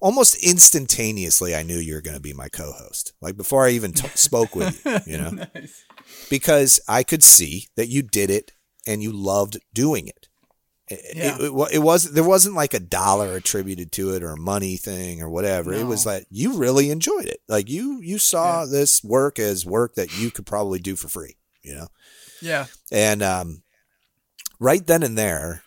almost instantaneously, I knew you were going to be my co-host. Like before I even t- spoke with you, you know, nice. because I could see that you did it and you loved doing it. Yeah. It, it, it, was there wasn't like a dollar attributed to it or a money thing or whatever. No. It was like you really enjoyed it. Like you you saw yeah. this work as work that you could probably do for free. You know. Yeah. And um, right then and there,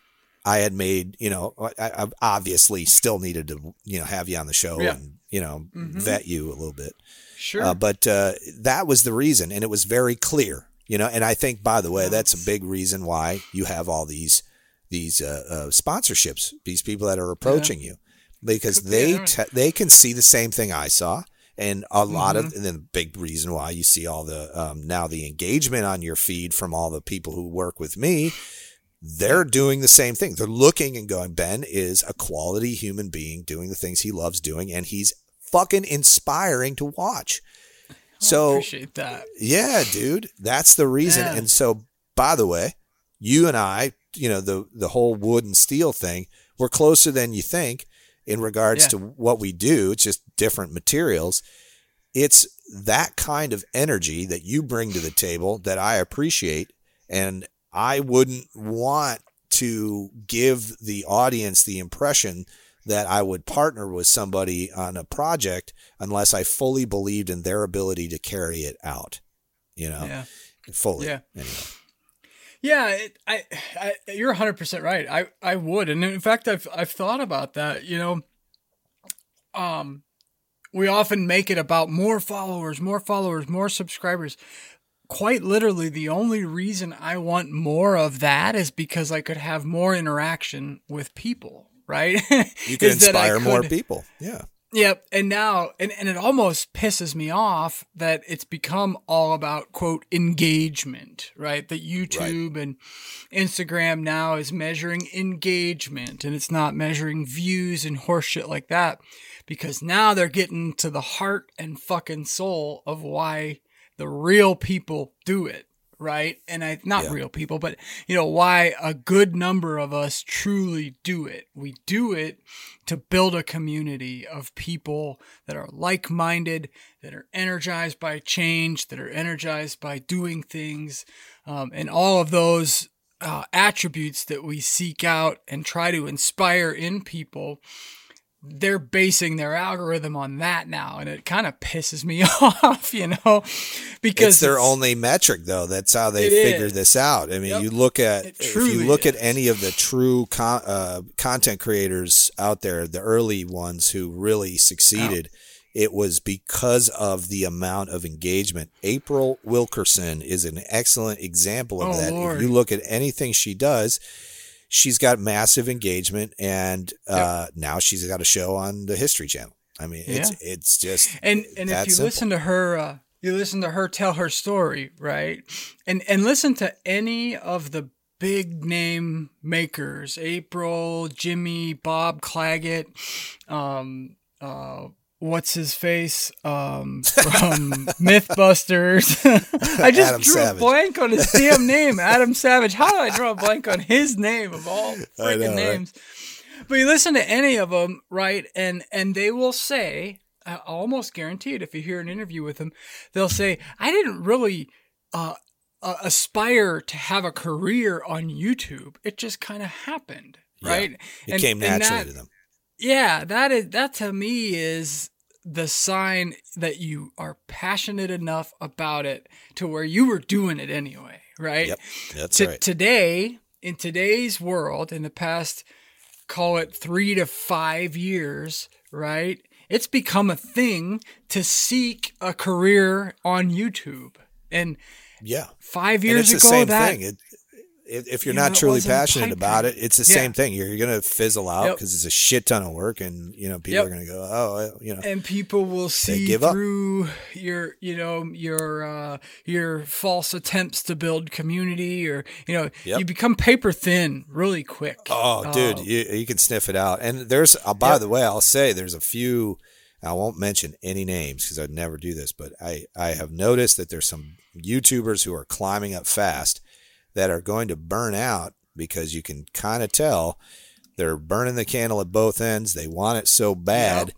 I had made, you know, I, I, obviously still needed to, you know, have you on the show yeah. and, you know, mm-hmm. vet you a little bit. Sure. Uh, but uh, that was the reason. And it was very clear, you know, and I think, by the way, that's a big reason why you have all these these uh, uh, sponsorships, these people that are approaching you, because they te- they can see the same thing I saw, and a lot Mm-hmm. of and then the big reason why you see all the um, now the engagement on your feed from all the people who work with me. They're doing the same thing. They're looking and going, Ben is a quality human being doing the things he loves doing, and he's fucking inspiring to watch. Oh, so Appreciate that. yeah, dude, that's the reason. Yeah. And so, by the way, you and I, you know, the the whole wood and steel thing, we're closer than you think in regards Yeah. to what we do. It's just different materials. It's that kind of energy that you bring to the table that I appreciate, and I wouldn't want to give the audience the impression that I would partner with somebody on a project unless I fully believed in their ability to carry it out. You know, Yeah. fully. Yeah. Anyway. Yeah, it, I, I, you're 100 percent right. I, I would, and in fact, I've, I've thought about that. You know, um, we often make it about more followers, more followers, more subscribers. Quite literally, the only reason I want more of that is because I could have more interaction with people. Right? You can Is that I inspire more people. Yeah. Yep. And now, and, and it almost pisses me off that it's become all about quote engagement, right? That YouTube and Instagram now is measuring engagement and it's not measuring views and horseshit like that because now they're getting to the heart and fucking soul of why the real people do it. Right. And I, not Yeah. real people, but you know, why a good number of us truly do it. We do it to build a community of people that are like minded, that are energized by change, that are energized by doing things, um, and all of those uh, attributes that we seek out and try to inspire in people. They're basing their algorithm on that now, and it kind of pisses me off, you know, because it's their only metric though. That's how they figure is. this out. I mean Yep. you look at if you look at any of the true con- uh, content creators out there the early ones who really succeeded it was because of the amount of engagement. April wilkerson is an excellent example of Oh, that. Lord. if you look at anything she does she's got massive engagement and uh, now she's got a show on the history channel i mean it's Yeah. it's just and and if you simple. listen to her uh, you listen to her tell her story right and and listen to any of the big name makers april jimmy bob clagett um uh What's his face um, from MythBusters? I just Adam drew Savage. a blank on his damn name, Adam Savage. How did I draw a blank on his name of all know, freaking right? names? But you listen to any of them, right? And and they will say, I almost guarantee it. If you hear an interview with them, they'll say, "I didn't really uh, uh, aspire to have a career on YouTube. It just kind of happened, Yeah. right? it came and naturally that- to them yeah, that is that to me is the sign that you are passionate enough about it to where you were doing it anyway, right? Yep, that's To- right. Today, in today's world, in the past, call it three to five years, right? It's become a thing to seek a career on YouTube. And Yeah. five years ago, that thing. It, if, if you're you know, not truly passionate about it, it's the Yeah. same thing. You're, you're going to fizzle out Yep. because it's a shit ton of work, and you know people Yep. are going to go, oh, you know, and people will see give up. through your you know your uh your false attempts to build community or you know Yep. you become paper thin really quick oh, dude, Um, you you can sniff it out. And there's, uh, by Yep. the way, I'll say there's a few. I won't mention any names because I'd never do this, but I I have noticed that there's some YouTubers who are climbing up fast that are going to burn out because you can kind of tell they're burning the candle at both ends. They want it so bad.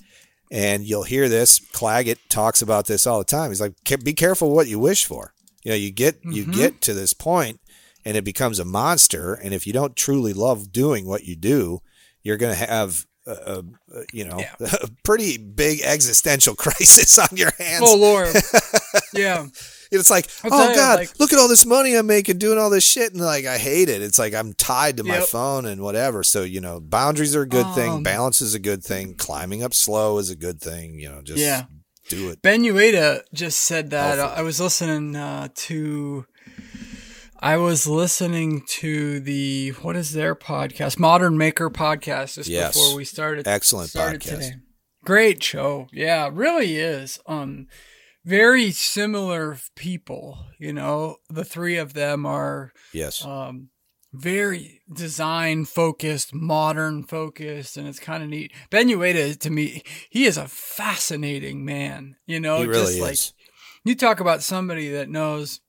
And you'll hear this. Clagett talks about this all the time. He's like, "Be careful what you wish for." You know, you get you Mm-hmm. get to this point, and it becomes a monster. And if you don't truly love doing what you do, you're going to have a, a, a, you know Yeah. a pretty big existential crisis on your hands. oh lord yeah It's like, I'll oh you, god, like- look at all this money I'm making doing all this shit, and like I hate it. It's like I'm tied to my phone and whatever. So you know, boundaries are a good thing. Um, Balance is a good thing. Climbing up slow is a good thing. You know, just Yeah. do it. ben Uyeda just said that Awful. i was listening uh, to I was listening to the what is their podcast, Modern Maker podcast, just Yes. before we started. Excellent started podcast. Great show, yeah, really is. Um, very similar people. You know, the three of them are Yes. um, very design focused, modern focused, and it's kind of neat. Ben Uyeda, to me, he is a fascinating man. You know, he really just is. like you talk about somebody that knows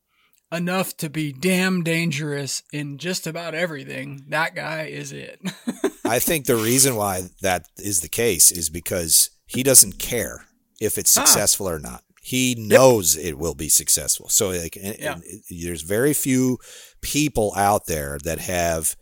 enough to be damn dangerous in just about everything. That guy is it. I think the reason why that is the case is because he doesn't care if it's Ah. successful or not. He knows it will be successful. So like and- Yeah. and there's very few people out there that have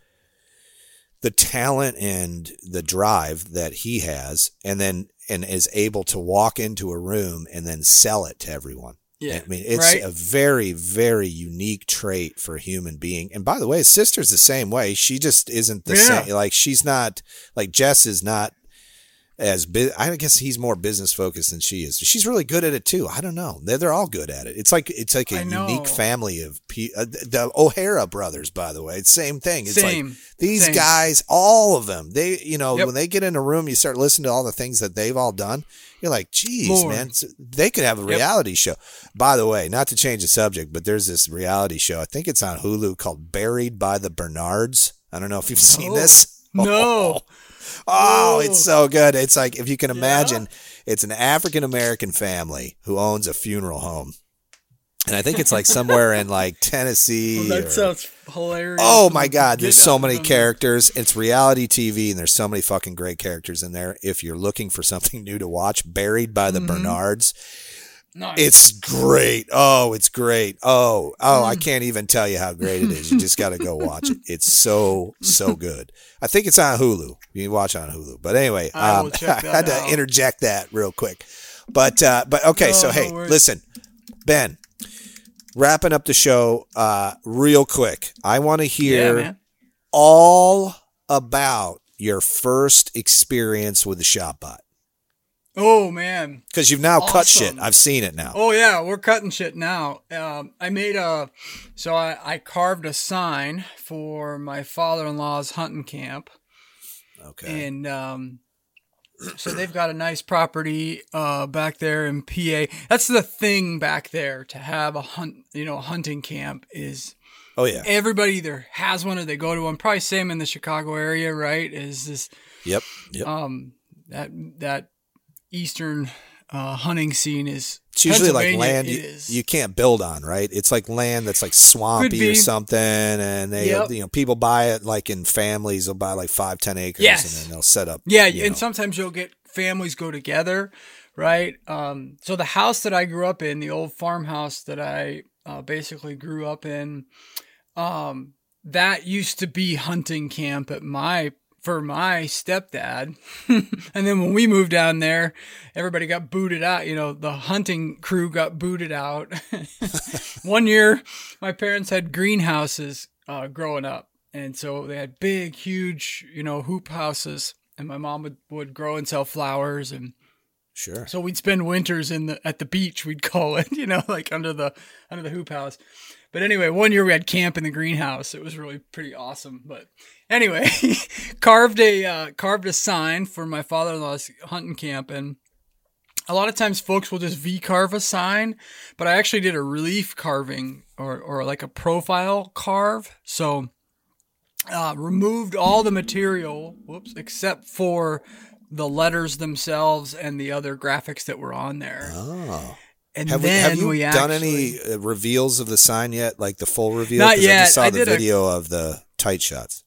the talent and the drive that he has and then and is able to walk into a room and then sell it to everyone. yeah, I mean, it's right? a very, very unique trait for a human being. And by the way, his sister's the same way. She just isn't the Yeah. same. Like she's not like Jess is not as big. I guess he's more business focused than she is. She's really good at it too. I don't know. They're, they're all good at it. It's like it's like a unique family of pe- uh, the O'Hara brothers. By the way, it's same thing. It's Same. like these Same. guys, all of them. They, you know, Yep. when they get in a room, you start listening to all the things that they've all done. You're like, geez, Lord. man, they could have a Yep. reality show. By the way, not to change the subject, but there's this reality show. I think it's on Hulu called Buried by the Bernards. I don't know if you've seen Oh. this. No. Oh, Oh. it's so good. It's like if you can imagine, it's an African American family who owns a funeral home. And I think it's like somewhere in like Tennessee. Well, that or- sounds hilarious. Oh my God, there's so many characters. It's reality TV, and there's so many fucking great characters in there. If you're looking for something new to watch, Buried by Mm-hmm. the Bernards, Nice. it's great. Oh, it's great. Oh, oh, Mm. I can't even tell you how great it is. You just got to go watch it. It's so so good. I think it's on Hulu. You can watch on Hulu. But anyway, I um, I had to out. interject that real quick. But uh, but okay, Oh, so hey, listen, Ben. Wrapping up the show, uh, real quick. I want to hear man. all about your first experience with the ShopBot Oh man. because you've now cut shit. I've seen it now. Oh yeah, we're cutting shit now. Um, I made a, so I, I carved a sign for my father-in-law's hunting camp, Okay. and um, so they've got a nice property uh back there in PA. That's the thing back there to have a hunt, you know, a hunting camp is oh yeah. everybody either has one or they go to one. Probably same in the Chicago area, right? Is this Yep. Yep. um that that eastern uh, hunting scene is it's usually like land you, you can't build on, right? It's like land that's like swampy or something, and they Yep. you know people buy it like in families. They'll buy like five, ten acres, Yes. and then they'll set up. Yeah, and know. sometimes you'll get families go together, right? Um, so the house that I grew up in, the old farmhouse that I uh, basically grew up in, um, that used to be hunting camp at my for my stepdad. and then when we moved down there, everybody got booted out. You know, the hunting crew got booted out. One year, my parents had greenhouses uh, growing up. And so they had big, huge, you know, hoop houses. And my mom would, would grow and sell flowers. And sure. so we'd spend winters in the at the beach, we'd call it, you know, like under the under the hoop house. But anyway, one year we had camp in the greenhouse. It was really pretty awesome. But anyway, carved a uh, carved a sign for my father-in-law's hunting camp, and a lot of times folks will just V carve a sign, but I actually did a relief carving or or like a profile carve. So uh, removed all the material, whoops, except for the letters themselves and the other graphics that were on there. Oh. And Have we have you we done actually, any uh, reveals of the sign yet? Like the full reveal? Not 'Cause I yet. just saw I the did a- video of the tight shots.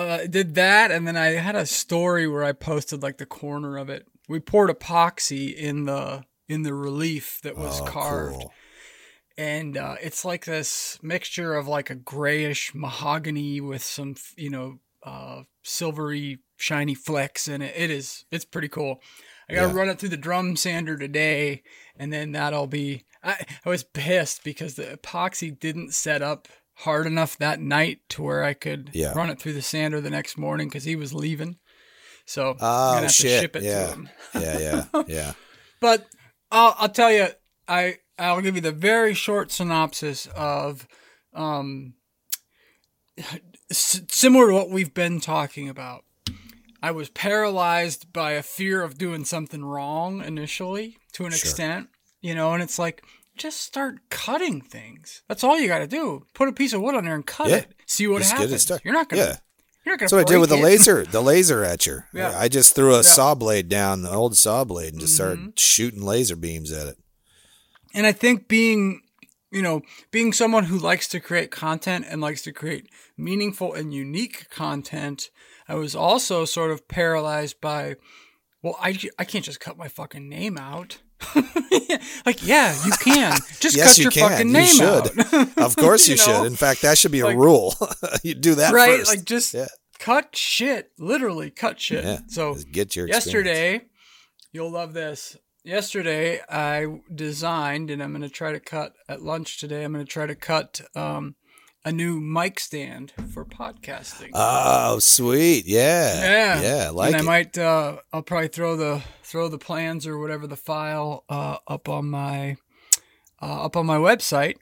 Uh, did that, and then I had a story where I posted like the corner of it. We poured epoxy in the in the relief that was Oh, carved, cool. and uh, it's like this mixture of like a grayish mahogany with some you know uh, silvery shiny flecks in it. It is it's pretty cool. I gotta Yeah. run it through the drum sander today, and then that'll be. I, I was pissed because the epoxy didn't set up hard enough that night to where I could Yeah. run it through the sander the next morning because he was leaving. So I'm Oh gonna have shit! to ship it yeah. to him. yeah, yeah, yeah. But I'll, I'll tell you, I I'll give you the very short synopsis of um, s- similar to what we've been talking about. I was paralyzed by a fear of doing something wrong initially to an extent, you know, and it's like just start cutting things. That's all you got to do. Put a piece of wood on there and cut Yeah. it. See what Just happens. You're not gonna. Yeah. You're not gonna. What I did with the it. laser, the laser etcher. Yeah. I just threw a saw blade down, the old saw blade, and just Mm-hmm. started shooting laser beams at it. And I think being, you know, being someone who likes to create content and likes to create meaningful and unique content, I was also sort of paralyzed by, well, I, I can't just cut my fucking name out. like, yeah, you can. Just yes, cut you your can. fucking you name should. out. of course, you, You know? should. In fact, that should be a Like- rule. you do that right? first. Like, just Yeah. cut shit. Literally, cut shit. Yeah, So, just get your experience. yesterday, you'll love this. Yesterday, I designed, and I'm going to try to cut at lunch today. I'm going to try to cut um, a new mic stand for podcasting. Oh, sweet. Yeah. yeah, Yeah. I like and I it. might. Uh, I'll probably throw the throw the plans or whatever the file uh, up on my uh, up on my website.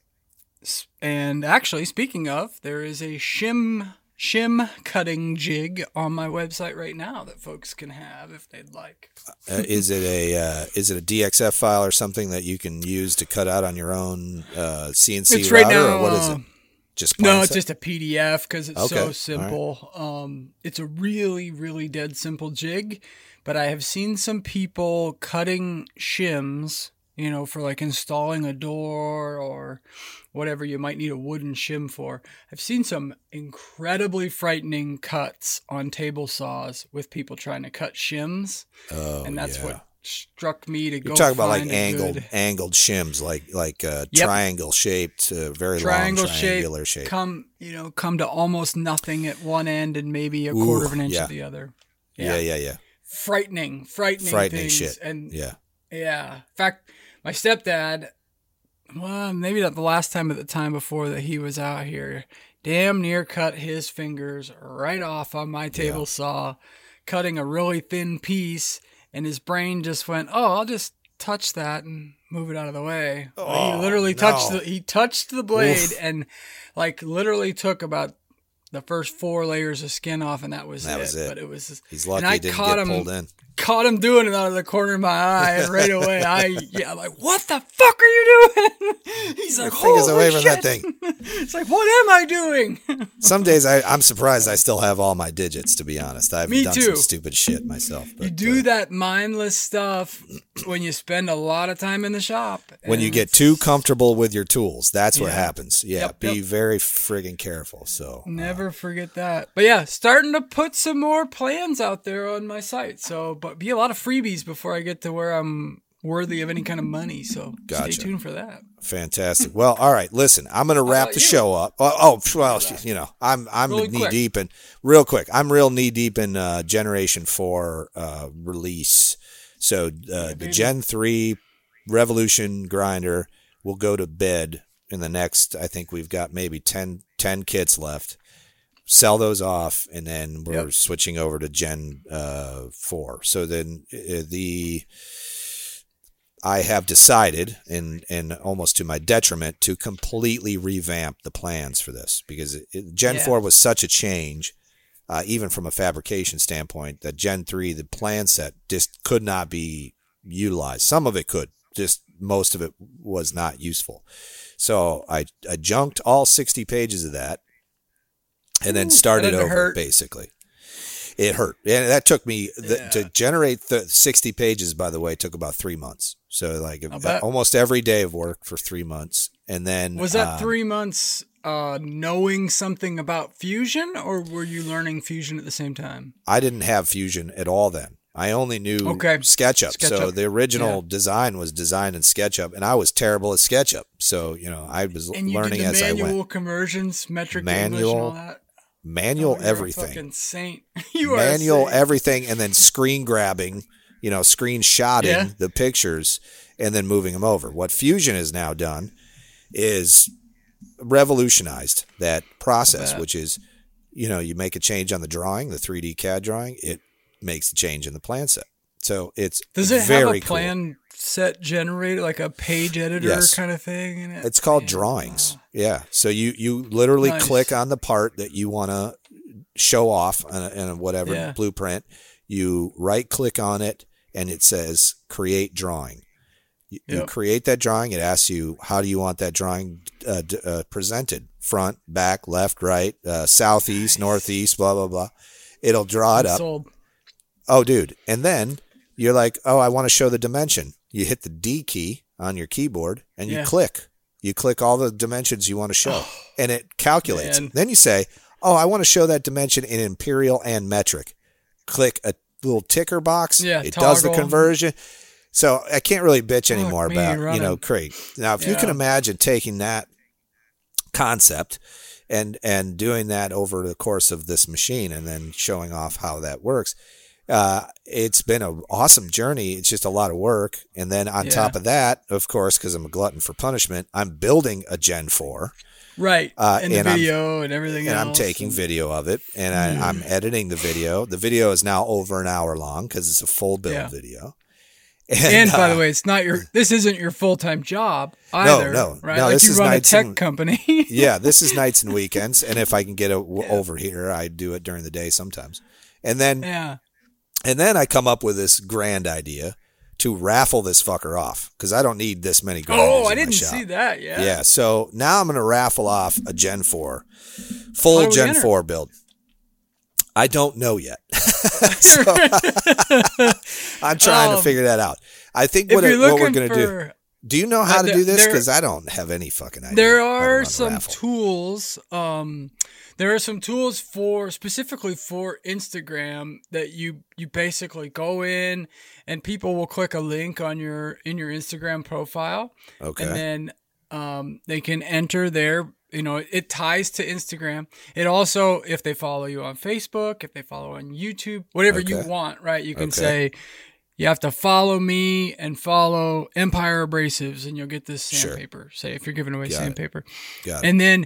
And actually, speaking of, there is a shim shim cutting jig on my website right now that folks can have if they'd like. Uh, is it a uh, is it a DXF file or something that you can use to cut out on your own uh, CNC It's router, right now, or what is it? Just No, it's just a PDF because it's Okay, so all right. simple. Um, it's a really, really dead simple jig, but I have seen some people cutting shims, you know, for like installing a door or whatever you might need a wooden shim for. I've seen some incredibly frightening cuts on table saws with people trying to cut shims, Oh, and that's yeah. what struck me to go. You're talking about like angled good- angled shims, like like uh, Yep. triangle shaped, uh, very triangle long triangular shape. come you know come to almost nothing at one end and maybe a quarter of an inch yeah. at the other yeah, yeah, yeah. frightening frightening Frightening things. shit. and Yeah. yeah in fact my stepdad well maybe not the last time but the time before that he was out here damn near cut his fingers right off on my table saw cutting a really thin piece and his brain just went oh i'll just touch that and move it out of the way Oh, he literally touched no. the he touched the blade Oof. and like literally took about the first four layers of skin off and that was That it was it. but it was He's and lucky I he didn't caught get him pulled in. Caught him doing it out of the corner of my eye, and right away I yeah, I'm like, what the fuck are you doing? He's like, fingers Holy away from that shit." thing. It's like, what am I doing? Some days I, I'm surprised I still have all my digits. To be honest, I've done too. some stupid shit myself. you do uh, that mindless stuff when you spend a lot of time in the shop. when you get too comfortable with your tools. That's what happens. Yeah, Yep, be yep. very friggin' careful. So uh, Never forget that. But yeah, starting to put some more plans out there on my site. So, but be a lot of freebies before I get to where I'm worthy of any kind of money. So Gotcha. stay tuned for that. Fantastic. Well, all right. Listen, I'm going to wrap the you? show up. Oh, oh, well, you know, I'm I'm Really knee quick. deep in real quick. I'm real knee deep in uh, Generation Four uh, release. So uh, the. Gen Three Revolution grinder will go to bed in the next. I think we've got maybe 10, 10 kits left. Sell those off, and then we're Yep. switching over to Gen uh, Four. So then uh, the I have decided, and and almost to my detriment, to completely revamp the plans for this because it, it- Gen Yeah. Four was such a change, uh, even from a fabrication standpoint, that Gen Three, the plan set, just could not be utilized. Some of it could, just most of it was not useful. So I I junked all sixty pages of that, and then Ooh, started that had to over hurt. basically. It hurt, and that took me the, Yeah. to generate the sixty pages. By the way, took about three months. So like almost every day of work for three months, and then Was that um, three months uh, knowing something about fusion, or were you learning fusion at the same time? I didn't have Fusion at all then. I only knew Okay. SketchUp. So the original Yeah. design was designed in SketchUp, and I was terrible at SketchUp. So you know, I was And you learning did the as I manual went. conversions, metric Manual, all that. Manual Oh, you're a everything. fucking saint. you manual everything and then screen grabbing you know screenshotting Yeah. the pictures and then moving them over what fusion has now done is revolutionized that process which is you know you make a change on the drawing the 3d cad drawing it makes the change in the plan set So it's Does it very have a cool. Set generator, like a page editor Yes. kind of thing? In it? It's called drawings. Yeah. So you you literally Nice. click on the part that you want to show off in a, in a whatever Yeah. blueprint. You right click on it and it says create drawing. You, you create that drawing. It asks you how do you want that drawing uh, d- uh, presented: front, back, left, right, uh, southeast, northeast, blah blah blah. It'll draw it I'm up. sold. Oh, dude. And then you're like, oh, I want to show the dimension. You hit the D key on your keyboard and you Yeah. click. You click all the dimensions you want to show and it calculates. man. Then you say, oh, I want to show that dimension in imperial and metric. Click a little ticker box. Yeah, it does the conversion. So I can't really bitch Fuck anymore about, you know. Craig. Now, if you can imagine taking that concept and and doing that over the course of this machine and then showing off how that works uh, it's been an awesome journey it's just a lot of work and then on Yeah. top of that of course because i'm a glutton for punishment i'm building a gen 4 Right. Uh, and the and I'm- video and everything and else. i'm taking video of it and I, i'm editing the video the video is now over an hour long because it's a full build Yeah. video And, by uh, the way, it's not your. This isn't your full time job either. no, right? no, Like this you is run a tech and- company. yeah, this is nights and weekends, and if I can get it w over here, I do it during the day sometimes. And then yeah. And then I come up with this grand idea to raffle this fucker off because I don't need this many. grinders Oh, I didn't see that. Yeah. Yeah, so now I'm going to raffle off a Gen four, full How do we Gen enter? four build. I don't know yet. so I'm trying to Um, figure that out. I think what, it- what we're going to do. Do you know how Uh, to there- do this? Because I don't have any fucking idea. there to are some tools. Um, there are some tools for specifically for Instagram that you you basically go in and people will click a link on your in your Instagram profile. Okay. and then um, they can enter their you know it ties to instagram it also if they follow you on facebook if they follow on youtube whatever you want right you can Okay. say you have to follow me and follow empire abrasives and you'll get this Sure. sandpaper say if you're giving away Got sandpaper it. and then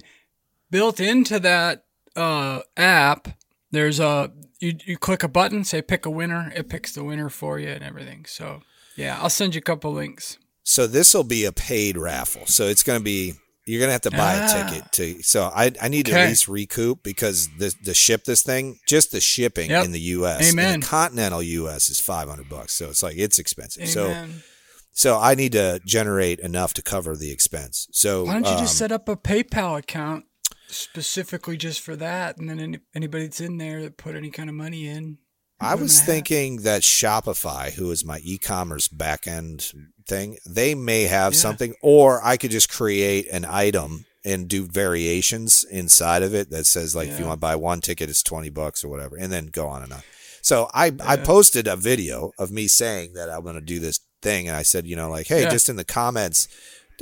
built into that uh, app there's a you, you click a button say pick a winner it picks the winner for you and everything so yeah i'll send you a couple links So this will be a paid raffle. So it's going to be you're going to have to buy Ah. a ticket to. So I I need to at least recoup because the the ship this thing just the shipping Yep. in the U.S. in Amen. the continental U.S. is five hundred bucks. So it's like it's expensive. So Amen. so I need to generate enough to cover the expense. So Why don't you just um, set up a PayPal account specifically just for that, and then any, anybody that's in there that put any kind of money in? I was in a hat. thinking that Shopify, who is my e-commerce backend thing, they may have Yeah. something, or I could just create an item and do variations inside of it that says like if you want to buy one ticket, it's twenty bucks or whatever, and then go on and on. So I I posted a video of me saying that I'm going to do this thing, and I said, you know, like, hey, Yeah. just in the comments,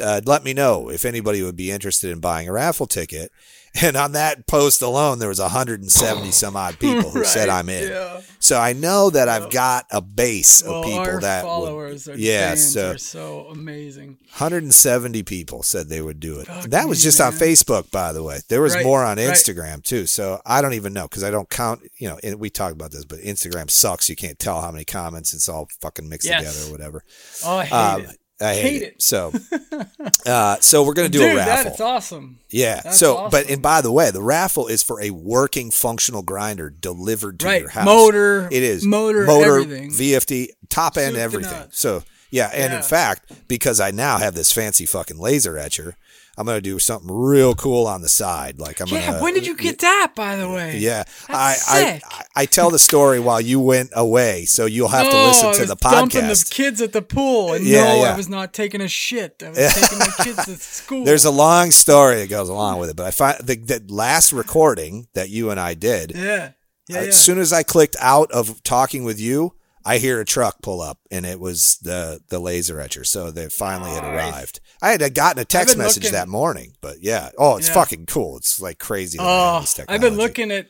uh, let me know if anybody would be interested in buying a raffle ticket. And on that post alone, there was 170 some odd people who said I'm in. Yeah. So I know that I've got a base Well, of people that followers would, yeah, so so amazing. 170 people said they would do it. Fuck that was me, just on. Facebook, by the way. There was Right, more on right. Instagram too. So I don't even know because I don't count. You know, and we talked about this, but Instagram sucks. You can't tell how many comments. It's all fucking mixed Yes. together or whatever. Oh, I hate Um, it. I hate, Hate it. it. So, uh, so we're gonna do Dude, a raffle. that's awesome. Yeah. That's so, but and by the way, the raffle is for a working functional grinder delivered to Right. your house. Motor, It is motor, motor, everything. VFD, top end, Soup everything. So yeah, and in fact, because I now have this fancy fucking laser etcher, I'm gonna do something real cool on the side. Like I'm Yeah. gonna. when did you get that, by the way? Yeah, That's I, sick. I I tell the story while you went away, so you'll have to listen I to was the Dumping the kids at the pool, and Yeah, no, yeah. I was not taking a shit. I was taking my kids to school. There's a long story that goes along with it, but I find the, the last recording that you and I did. yeah, yeah, uh, As yeah. soon as I clicked out of talking with you, I hear a truck pull up, and it was the the laser etcher. So they finally had arrived. I had gotten a text message looking- that morning, but yeah, oh, it's Yeah. fucking cool. It's like crazy. Oh, I've been looking at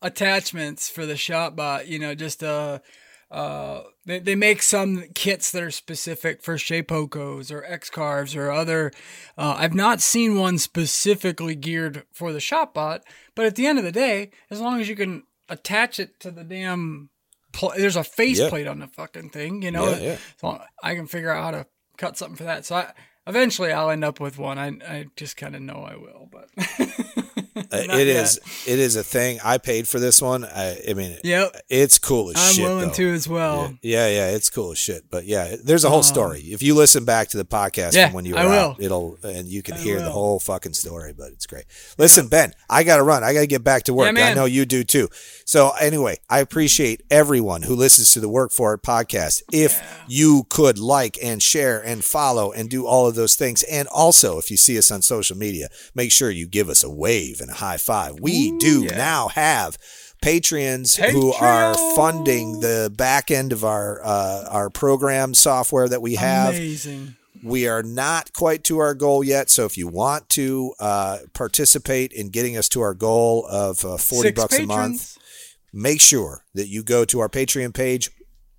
attachments for the ShopBot. You know, just uh, uh, they they make some kits that are specific for Shapeokos or X carves or other. Uh, I've not seen one specifically geared for the ShopBot, but at the end of the day, as long as you can attach it to the damn pl- there's a faceplate Yeah. on the fucking thing, you know. Yeah, yeah. So I can figure out how to cut something for that. So I, eventually I'll end up with one. I I just kind of know I will, but Uh, it yet. is. It is a thing. I paid for this one. I, I mean, Yep. it's cool as shit. I'm shit. willing though. to as well. Yeah, yeah, it's cool as shit. But yeah, there's a whole oh. story. If you listen back to the podcast Yeah, from when you were out, it'll and you can I hear the whole fucking story. But it's great. Listen, Ben, I got to run. I got to get back to work. I know you do too. So anyway, I appreciate everyone who listens to the Work for It podcast. If you could like and share and follow and do all of those things, and also if you see us on social media, make sure you give us a wave and a high five. We do now have. Patreons who are funding the back end of our uh, our program software that we have. Amazing. We are not quite to our goal yet, so if you want to uh, participate in getting us to our goal of uh, forty Six bucks a month, make sure that you go to our Patreon page,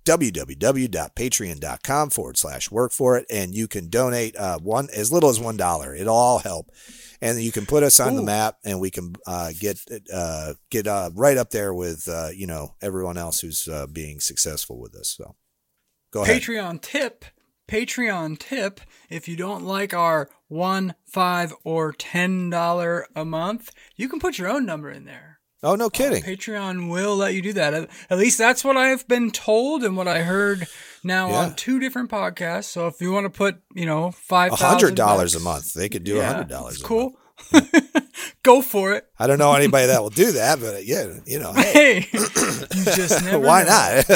www.patreon.com forward slash work for it, and you can donate uh, one as little as one dollar. It'll all help, and you can put us on the map, and we can uh, get uh, get uh, right up there with uh, you know everyone else who's uh, being successful with us. So, go ahead. Patreon tip. Patreon tip. If you don't like our one, five, or ten dollar a month, you can put your own number in there. Oh, no kidding. Patreon will let you do that. At, at least that's what I've been told and what I heard now Yeah. on two different podcasts. So if you want to put, you know, five hundred dollars a month. They could do a hundred dollars. It's cool. Go for it. I don't know anybody that will do that, but yeah, you know, hey, Hey, you just never why not?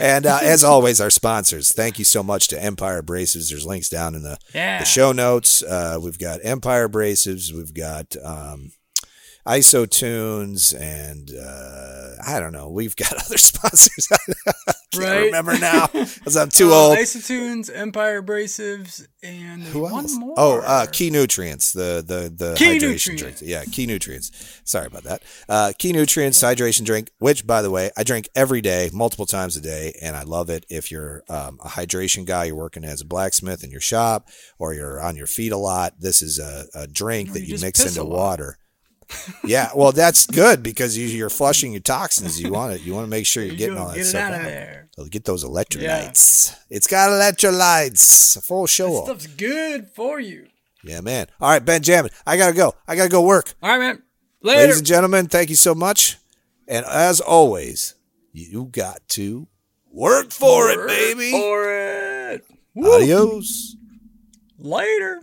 and uh, as always, our sponsors. Thank you so much to Empire Abrasives. There's links down in the, Yeah. the show notes. Uh, we've got Empire Abrasives. We've got um, ISO Tunes, and uh, I don't know. We've got other sponsors. I can't Right. remember now because I'm too Uh, old. Isotunes, Empire Abrasives, and Who one else? more. Oh, uh, Key Nutrients, the the the Key hydration Nutrients. drink. Yeah, Key Nutrients. Sorry about that. Uh, Key Nutrients hydration drink, which by the way I drink every day, multiple times a day, and I love it. If you're um, a hydration guy, you're working as a blacksmith in your shop, or you're on your feet a lot, this is a, a drink Or that you you mix into water. Yeah, well, that's good because you, you're flushing your toxins. You want it. You want to make sure you're getting all that get it stuff out of there. So get those electrolytes. It's got electrolytes. A full show This off. stuff's good for you. Yeah, man. All right, Benjamin, I gotta go. I gotta go work. All right, man. Later. Ladies and gentlemen, thank you so much. And as always, you got to work for it, baby. For it. Woo. Adios. Later.